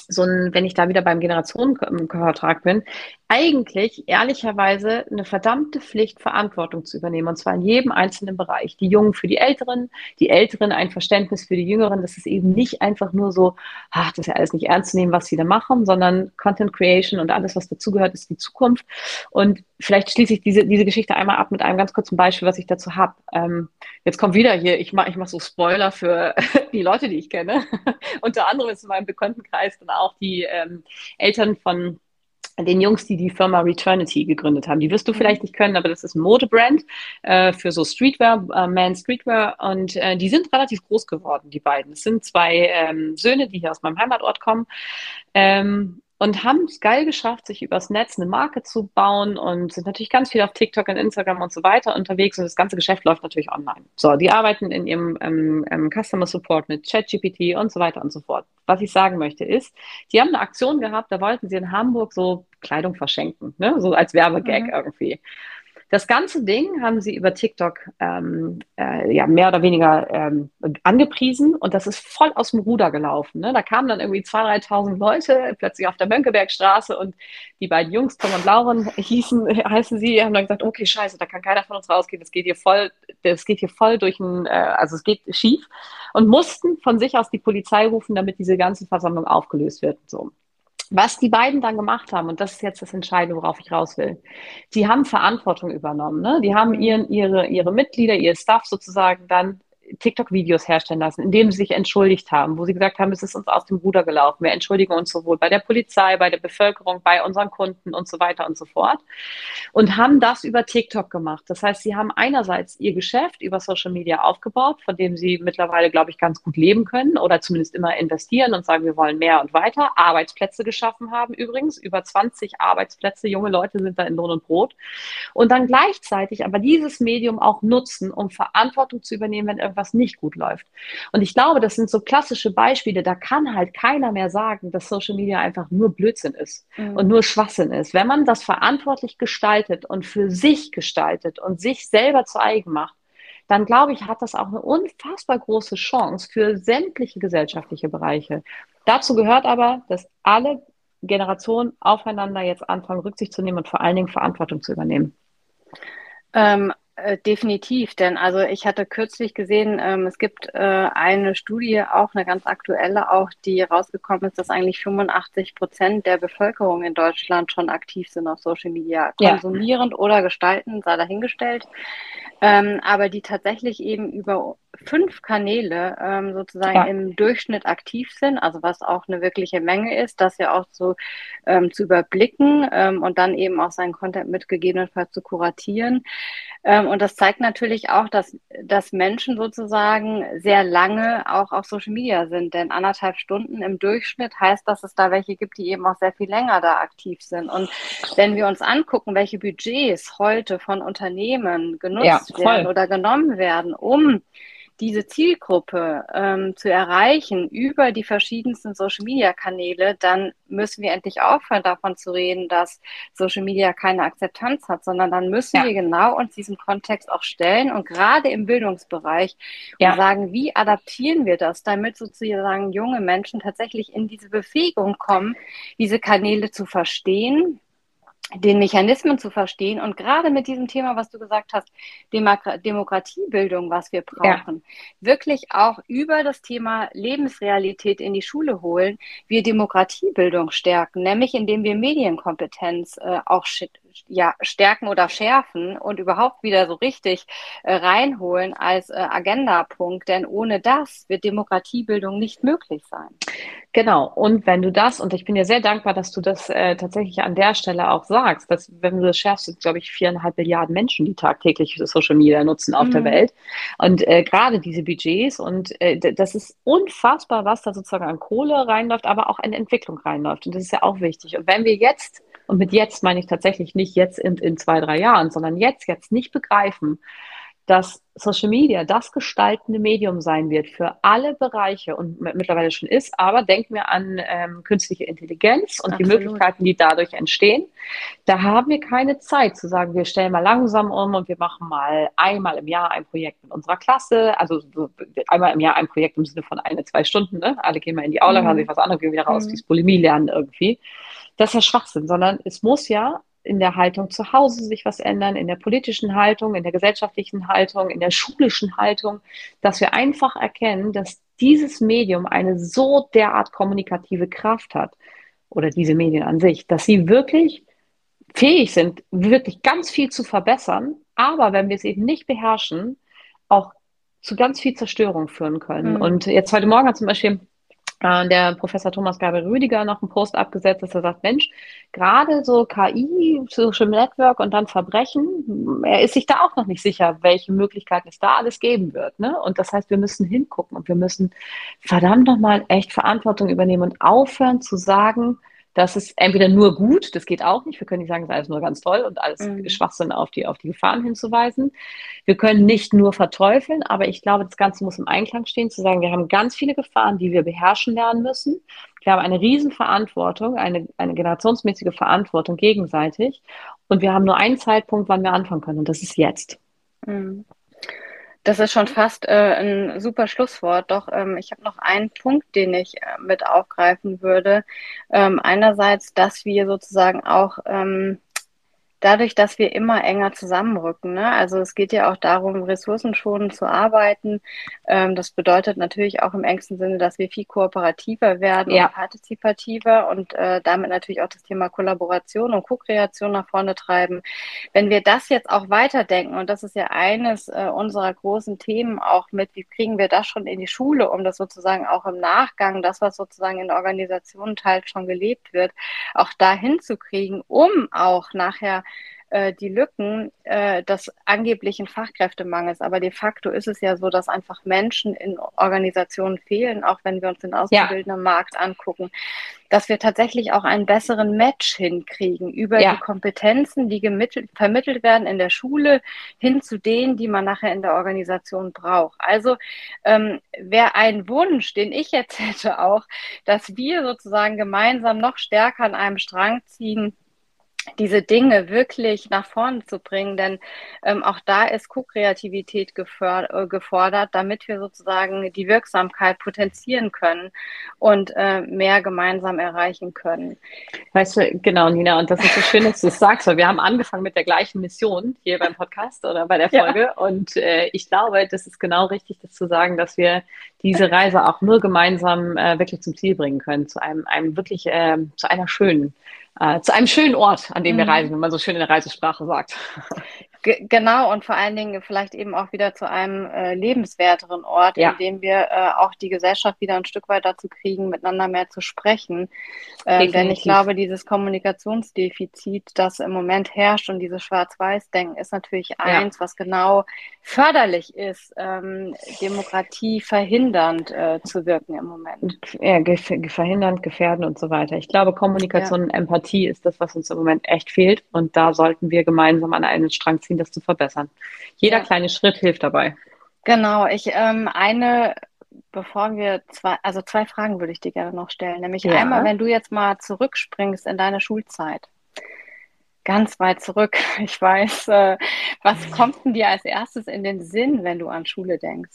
so ein, wenn ich da wieder beim Generationenvertrag bin, eigentlich ehrlicherweise eine verdammte Pflicht, Verantwortung zu übernehmen. Und zwar in jedem einzelnen Bereich. Die Jungen für die Älteren, die Älteren ein Verständnis für die Jüngeren. Das ist eben nicht einfach nur so, ach, das ist ja alles nicht ernst zu nehmen, was sie da machen, sondern Content Creation und alles, was dazugehört, ist die Zukunft. Und vielleicht schließe ich diese, diese Geschichte einmal ab mit einem ganz kurzen Beispiel, was ich dazu habe. Ähm, jetzt kommt wieder hier, ich mache ich mach so Spoiler für die Leute, die ich kenne. Unter anderem ist in meinem Bekanntenkreis dann auch die ähm, Eltern von den Jungs, die die Firma Returnity gegründet haben. Die wirst du mhm. vielleicht nicht können, aber das ist ein Modebrand äh, für so Streetwear, äh, Man Streetwear und äh, die sind relativ groß geworden, die beiden. Es sind zwei ähm, Söhne, die hier aus meinem Heimatort kommen. Ähm, und haben es geil geschafft, sich übers Netz eine Marke zu bauen und sind natürlich ganz viel auf TikTok und Instagram und so weiter unterwegs und das ganze Geschäft läuft natürlich online. So, die arbeiten in ihrem ähm, ähm, Customer Support mit ChatGPT und so weiter und so fort. Was ich sagen möchte ist, die haben eine Aktion gehabt, da wollten sie in Hamburg so Kleidung verschenken, ne? so als Werbegag mhm. irgendwie. Das ganze Ding haben sie über TikTok ähm, äh, ja, mehr oder weniger ähm, angepriesen und das ist voll aus dem Ruder gelaufen. Ne? Da kamen dann irgendwie 2.000, 3.000 Leute plötzlich auf der Mönckebergstraße und die beiden Jungs, Tom und Lauren, hießen, heißen sie, haben dann gesagt, okay, scheiße, da kann keiner von uns rausgehen, das geht hier voll, das geht hier voll durch ein, äh, also es geht schief und mussten von sich aus die Polizei rufen, damit diese ganze Versammlung aufgelöst wird. So. Was die beiden dann gemacht haben, und das ist jetzt das Entscheidende, worauf ich raus will, die haben Verantwortung übernommen. Ne? Die haben ihren, ihre, ihre Mitglieder, ihr Staff sozusagen dann TikTok-Videos herstellen lassen, indem sie sich entschuldigt haben, wo sie gesagt haben, es ist uns aus dem Ruder gelaufen. Wir entschuldigen uns sowohl bei der Polizei, bei der Bevölkerung, bei unseren Kunden und so weiter und so fort. Und haben das über TikTok gemacht. Das heißt, sie haben einerseits ihr Geschäft über Social Media aufgebaut, von dem sie mittlerweile, glaube ich, ganz gut leben können oder zumindest immer investieren und sagen, wir wollen mehr und weiter. Arbeitsplätze geschaffen haben übrigens. Über 20 Arbeitsplätze. Junge Leute sind da in Lohn und Brot. Und dann gleichzeitig aber dieses Medium auch nutzen, um Verantwortung zu übernehmen, wenn irgendwas nicht gut läuft. Und ich glaube, das sind so klassische Beispiele, da kann halt keiner mehr sagen, dass Social Media einfach nur Blödsinn ist mhm. und nur Schwachsinn ist. Wenn man das verantwortlich gestaltet und für sich gestaltet und sich selber zu eigen macht, dann glaube ich, hat das auch eine unfassbar große Chance für sämtliche gesellschaftliche Bereiche. Dazu gehört aber, dass alle Generationen aufeinander jetzt anfangen, Rücksicht zu nehmen und vor allen Dingen Verantwortung zu übernehmen. Ähm, äh, definitiv, denn also ich hatte kürzlich gesehen, ähm, es gibt äh, eine Studie, auch eine ganz aktuelle, auch die rausgekommen ist, dass eigentlich 85 Prozent der Bevölkerung in Deutschland schon aktiv sind auf Social Media, konsumierend ja. oder gestalten, sei dahingestellt, ähm, aber die tatsächlich eben über fünf Kanäle ähm, sozusagen ja. im Durchschnitt aktiv sind, also was auch eine wirkliche Menge ist, das ja auch so ähm, zu überblicken ähm, und dann eben auch seinen Content mit gegebenenfalls zu kuratieren. Ähm, und das zeigt natürlich auch, dass, dass Menschen sozusagen sehr lange auch auf Social Media sind, denn anderthalb Stunden im Durchschnitt heißt, dass es da welche gibt, die eben auch sehr viel länger da aktiv sind. Und wenn wir uns angucken, welche Budgets heute von Unternehmen genutzt ja, werden oder genommen werden, um diese Zielgruppe ähm, zu erreichen über die verschiedensten Social-Media-Kanäle, dann müssen wir endlich aufhören, davon zu reden, dass Social Media keine Akzeptanz hat, sondern dann müssen ja. wir genau uns diesem Kontext auch stellen und gerade im Bildungsbereich ja. sagen, wie adaptieren wir das, damit sozusagen junge Menschen tatsächlich in diese Befähigung kommen, diese Kanäle zu verstehen, den Mechanismen zu verstehen und gerade mit diesem Thema, was du gesagt hast, Demokratiebildung, was wir brauchen, ja. wirklich auch über das Thema Lebensrealität in die Schule holen, wir Demokratiebildung stärken, nämlich indem wir Medienkompetenz äh, auch ja, stärken oder schärfen und überhaupt wieder so richtig äh, reinholen als äh, Agendapunkt, denn ohne das wird Demokratiebildung nicht möglich sein. Genau, und wenn du das, und ich bin dir sehr dankbar, dass du das äh, tatsächlich an der Stelle auch sagst, dass wenn du das schärfst, sind, glaube ich, viereinhalb Milliarden Menschen, die tagtäglich Social Media nutzen auf mhm. der Welt. Und äh, gerade diese Budgets, und äh, das ist unfassbar, was da sozusagen an Kohle reinläuft, aber auch an Entwicklung reinläuft. Und das ist ja auch wichtig. Und wenn wir jetzt und mit jetzt meine ich tatsächlich nicht jetzt in, in zwei, drei Jahren, sondern jetzt, jetzt nicht begreifen, dass Social Media das gestaltende Medium sein wird für alle Bereiche und mittlerweile schon ist, aber denken wir an ähm, künstliche Intelligenz und Absolut. die Möglichkeiten, die dadurch entstehen. Da haben wir keine Zeit zu sagen, wir stellen mal langsam um und wir machen mal einmal im Jahr ein Projekt mit unserer Klasse, also einmal im Jahr ein Projekt im Sinne von eine, zwei Stunden, ne? alle gehen mal in die Aula, mhm. hören sich was anderes, gehen wieder raus, mhm. die Bulimie lernen irgendwie. Das ist ja Schwachsinn, sondern es muss ja in der Haltung zu Hause sich was ändern, in der politischen Haltung, in der gesellschaftlichen Haltung, in der schulischen Haltung, dass wir einfach erkennen, dass dieses Medium eine so derart kommunikative Kraft hat oder diese Medien an sich, dass sie wirklich fähig sind, wirklich ganz viel zu verbessern, aber wenn wir es eben nicht beherrschen, auch zu ganz viel Zerstörung führen können. Mhm. Und jetzt heute Morgen hat zum Beispiel der Professor Thomas Gabriel Rüdiger noch einen Post abgesetzt, dass er sagt, Mensch, gerade so KI, Social Network und dann Verbrechen, er ist sich da auch noch nicht sicher, welche Möglichkeiten es da alles geben wird. Ne? Und das heißt, wir müssen hingucken und wir müssen verdammt nochmal echt Verantwortung übernehmen und aufhören zu sagen, das ist entweder nur gut, das geht auch nicht. Wir können nicht sagen, es ist alles nur ganz toll und alles mhm. Schwachsinn auf die, auf die Gefahren hinzuweisen. Wir können nicht nur verteufeln, aber ich glaube, das Ganze muss im Einklang stehen, zu sagen, wir haben ganz viele Gefahren, die wir beherrschen lernen müssen. Wir haben eine Riesenverantwortung, eine, eine generationsmäßige Verantwortung gegenseitig. Und wir haben nur einen Zeitpunkt, wann wir anfangen können, und das ist jetzt. Mhm. Das ist schon fast äh, ein super Schlusswort. Doch ähm, ich habe noch einen Punkt, den ich äh, mit aufgreifen würde. Ähm, einerseits, dass wir sozusagen auch ähm, dadurch, dass wir immer enger zusammenrücken. Ne? Also es geht ja auch darum, ressourcenschonend zu arbeiten. Ähm, das bedeutet natürlich auch im engsten Sinne, dass wir viel kooperativer werden ja. und partizipativer und äh, damit natürlich auch das Thema Kollaboration und Co-Kreation nach vorne treiben. Wenn wir das jetzt auch weiterdenken, und das ist ja eines äh, unserer großen Themen auch mit, wie kriegen wir das schon in die Schule, um das sozusagen auch im Nachgang, das, was sozusagen in Organisationen teils schon gelebt wird, auch dahin zu kriegen, um auch nachher äh, die Lücken äh, des angeblichen Fachkräftemangels. Aber de facto ist es ja so, dass einfach Menschen in Organisationen fehlen, auch wenn wir uns den auszubildenden ja. Markt angucken, dass wir tatsächlich auch einen besseren Match hinkriegen über ja. die Kompetenzen, die vermittelt werden in der Schule, hin zu denen, die man nachher in der Organisation braucht. Also ähm, wäre ein Wunsch, den ich jetzt hätte auch, dass wir sozusagen gemeinsam noch stärker an einem Strang ziehen, diese Dinge wirklich nach vorne zu bringen, denn ähm, auch da ist Co-Kreativität äh, gefordert, damit wir sozusagen die Wirksamkeit potenzieren können und äh, mehr gemeinsam erreichen können. Weißt du, genau, Nina, und das ist so schön, dass du es sagst, weil wir haben angefangen mit der gleichen Mission hier beim Podcast oder bei der Folge ja. und äh, ich glaube, das ist genau richtig, das zu sagen, dass wir diese Reise auch nur gemeinsam äh, wirklich zum Ziel bringen können, zu einem, einem wirklich, äh, zu einer schönen äh, zu einem schönen Ort, an dem wir mhm. reisen, wenn man so schön in der Reisesprache sagt. genau, und vor allen Dingen vielleicht eben auch wieder zu einem äh, lebenswerteren Ort, ja. in dem wir äh, auch die Gesellschaft wieder ein Stück weit dazu kriegen, miteinander mehr zu sprechen. Äh, denn ich glaube, dieses Kommunikationsdefizit, das im Moment herrscht und dieses Schwarz-Weiß-Denken ist natürlich eins, ja. was genau förderlich ist, ähm, Demokratie verhindernd äh, zu wirken im Moment. Ja, gef verhindernd, gefährden und so weiter. Ich glaube, Kommunikation ja. und Empathie ist das, was uns im Moment echt fehlt. Und da sollten wir gemeinsam an einen Strang ziehen, das zu verbessern. Jeder ja. kleine Schritt hilft dabei. Genau, ich ähm, eine bevor wir zwei, also zwei Fragen würde ich dir gerne noch stellen. Nämlich ja. einmal, wenn du jetzt mal zurückspringst in deine Schulzeit ganz weit zurück. Ich weiß, äh, was kommt denn dir als erstes in den Sinn, wenn du an Schule denkst?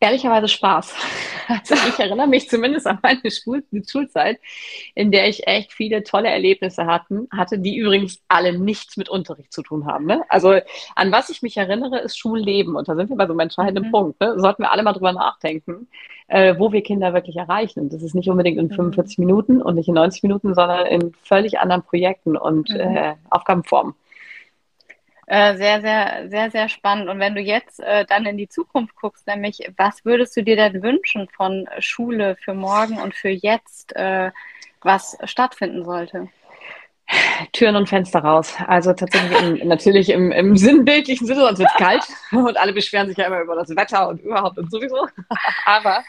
Ehrlicherweise Spaß. Also ich erinnere mich zumindest an meine Schul Schulzeit, in der ich echt viele tolle Erlebnisse hatten, hatte, die übrigens alle nichts mit Unterricht zu tun haben. Ne? Also an was ich mich erinnere, ist Schulleben. Und da sind wir bei so einem entscheidenden mhm. Punkt. Ne? Sollten wir alle mal drüber nachdenken, äh, wo wir Kinder wirklich erreichen. Und das ist nicht unbedingt in 45 mhm. Minuten und nicht in 90 Minuten, sondern in völlig anderen Projekten und mhm. äh, Aufgabenformen. Äh, sehr, sehr, sehr, sehr spannend. Und wenn du jetzt äh, dann in die Zukunft guckst, nämlich, was würdest du dir denn wünschen von Schule für morgen und für jetzt, äh, was stattfinden sollte? Türen und Fenster raus. Also tatsächlich im, natürlich im, im sinnbildlichen Sinne, sonst wird es kalt und alle beschweren sich ja immer über das Wetter und überhaupt und sowieso. Aber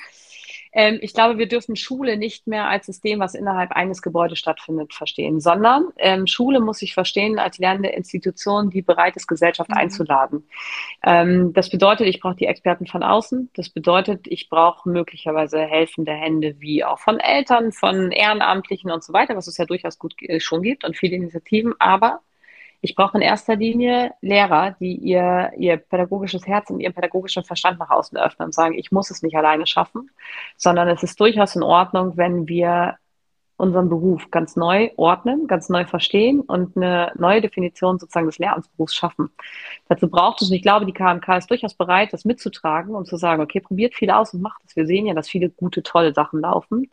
ähm, ich glaube, wir dürfen Schule nicht mehr als System, was innerhalb eines Gebäudes stattfindet, verstehen, sondern ähm, Schule muss sich verstehen als lernende Institution, die bereit ist, Gesellschaft mhm. einzuladen. Ähm, das bedeutet, ich brauche die Experten von außen. Das bedeutet, ich brauche möglicherweise helfende Hände, wie auch von Eltern, von Ehrenamtlichen und so weiter, was es ja durchaus gut äh, schon gibt und viele Initiativen. Aber ich brauche in erster Linie Lehrer, die ihr, ihr pädagogisches Herz und ihren pädagogischen Verstand nach außen öffnen und sagen, ich muss es nicht alleine schaffen, sondern es ist durchaus in Ordnung, wenn wir unseren Beruf ganz neu ordnen, ganz neu verstehen und eine neue Definition sozusagen des Lehramtsberufs schaffen. Dazu braucht es, und ich glaube, die KMK ist durchaus bereit, das mitzutragen und zu sagen, okay, probiert viel aus und macht es. Wir sehen ja, dass viele gute, tolle Sachen laufen.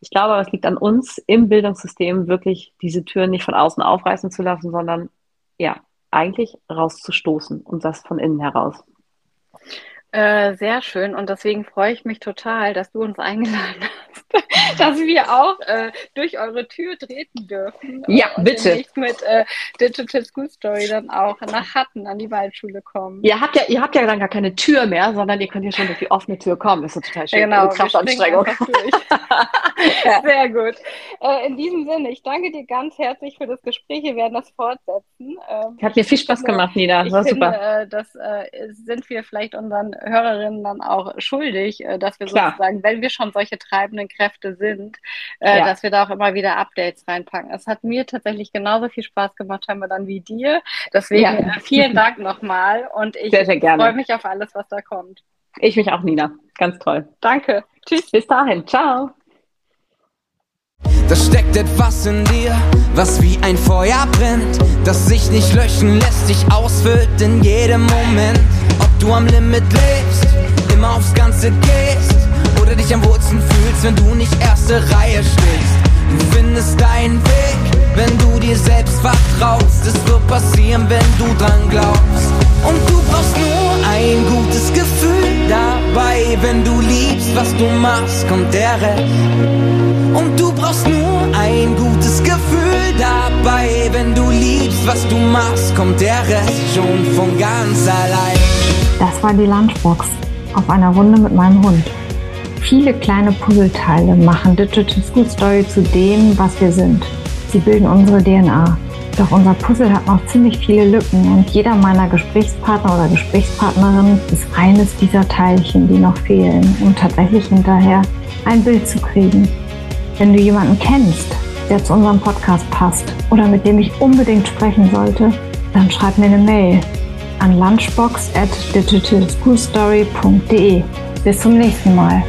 Ich glaube, es liegt an uns im Bildungssystem, wirklich diese Türen nicht von außen aufreißen zu lassen, sondern ja, eigentlich rauszustoßen und das von innen heraus. Äh, sehr schön und deswegen freue ich mich total, dass du uns eingeladen hast, dass wir auch äh, durch eure Tür treten dürfen. Ja, und bitte. Nicht mit äh, Digital School Story dann auch nach Hatten an die Waldschule kommen. Ihr habt ja, ihr habt ja dann gar keine Tür mehr, sondern ihr könnt ja schon durch die offene Tür kommen. Das ist total schön. Genau, Kraftanstrengung. Sehr gut. Äh, in diesem Sinne, ich danke dir ganz herzlich für das Gespräch. Wir werden das fortsetzen. Ähm, Hat mir viel Spaß finde, gemacht, Nina. Das war finde, super. Äh, das sind wir vielleicht unseren Hörerinnen dann auch schuldig, äh, dass wir Klar. sozusagen, wenn wir schon solche treibenden Kräfte sind, äh, ja. dass wir da auch immer wieder Updates reinpacken. Es hat mir tatsächlich genauso viel Spaß gemacht, scheinbar dann wie dir. Deswegen ja. Äh, vielen Dank nochmal und ich freue mich auf alles, was da kommt. Ich mich auch, Nina. Ganz toll. Danke. Tschüss. Bis dahin. Ciao. Da steckt etwas in dir, was wie ein Feuer brennt, das sich nicht löschen lässt, dich ausfüllt in jedem Moment. Du am Limit lebst, immer aufs Ganze gehst, oder dich am Wurzeln fühlst, wenn du nicht erste Reihe stehst. Du findest deinen Weg, wenn du dir selbst vertraust. Es wird passieren, wenn du dran glaubst. Und du brauchst nur ein gutes Gefühl dabei, wenn du liebst, was du machst, kommt der Rest. Und du brauchst nur ein gutes Gefühl dabei, wenn du liebst, was du machst, kommt der Rest schon von ganz allein. Das war die Lunchbox auf einer Runde mit meinem Hund. Viele kleine Puzzleteile machen Digital School Story zu dem, was wir sind. Sie bilden unsere DNA. Doch unser Puzzle hat noch ziemlich viele Lücken und jeder meiner Gesprächspartner oder Gesprächspartnerin ist eines dieser Teilchen, die noch fehlen, um tatsächlich hinterher ein Bild zu kriegen. Wenn du jemanden kennst, der zu unserem Podcast passt oder mit dem ich unbedingt sprechen sollte, dann schreib mir eine Mail an lunchbox at digitalschoolstory.de. Bis zum nächsten Mal.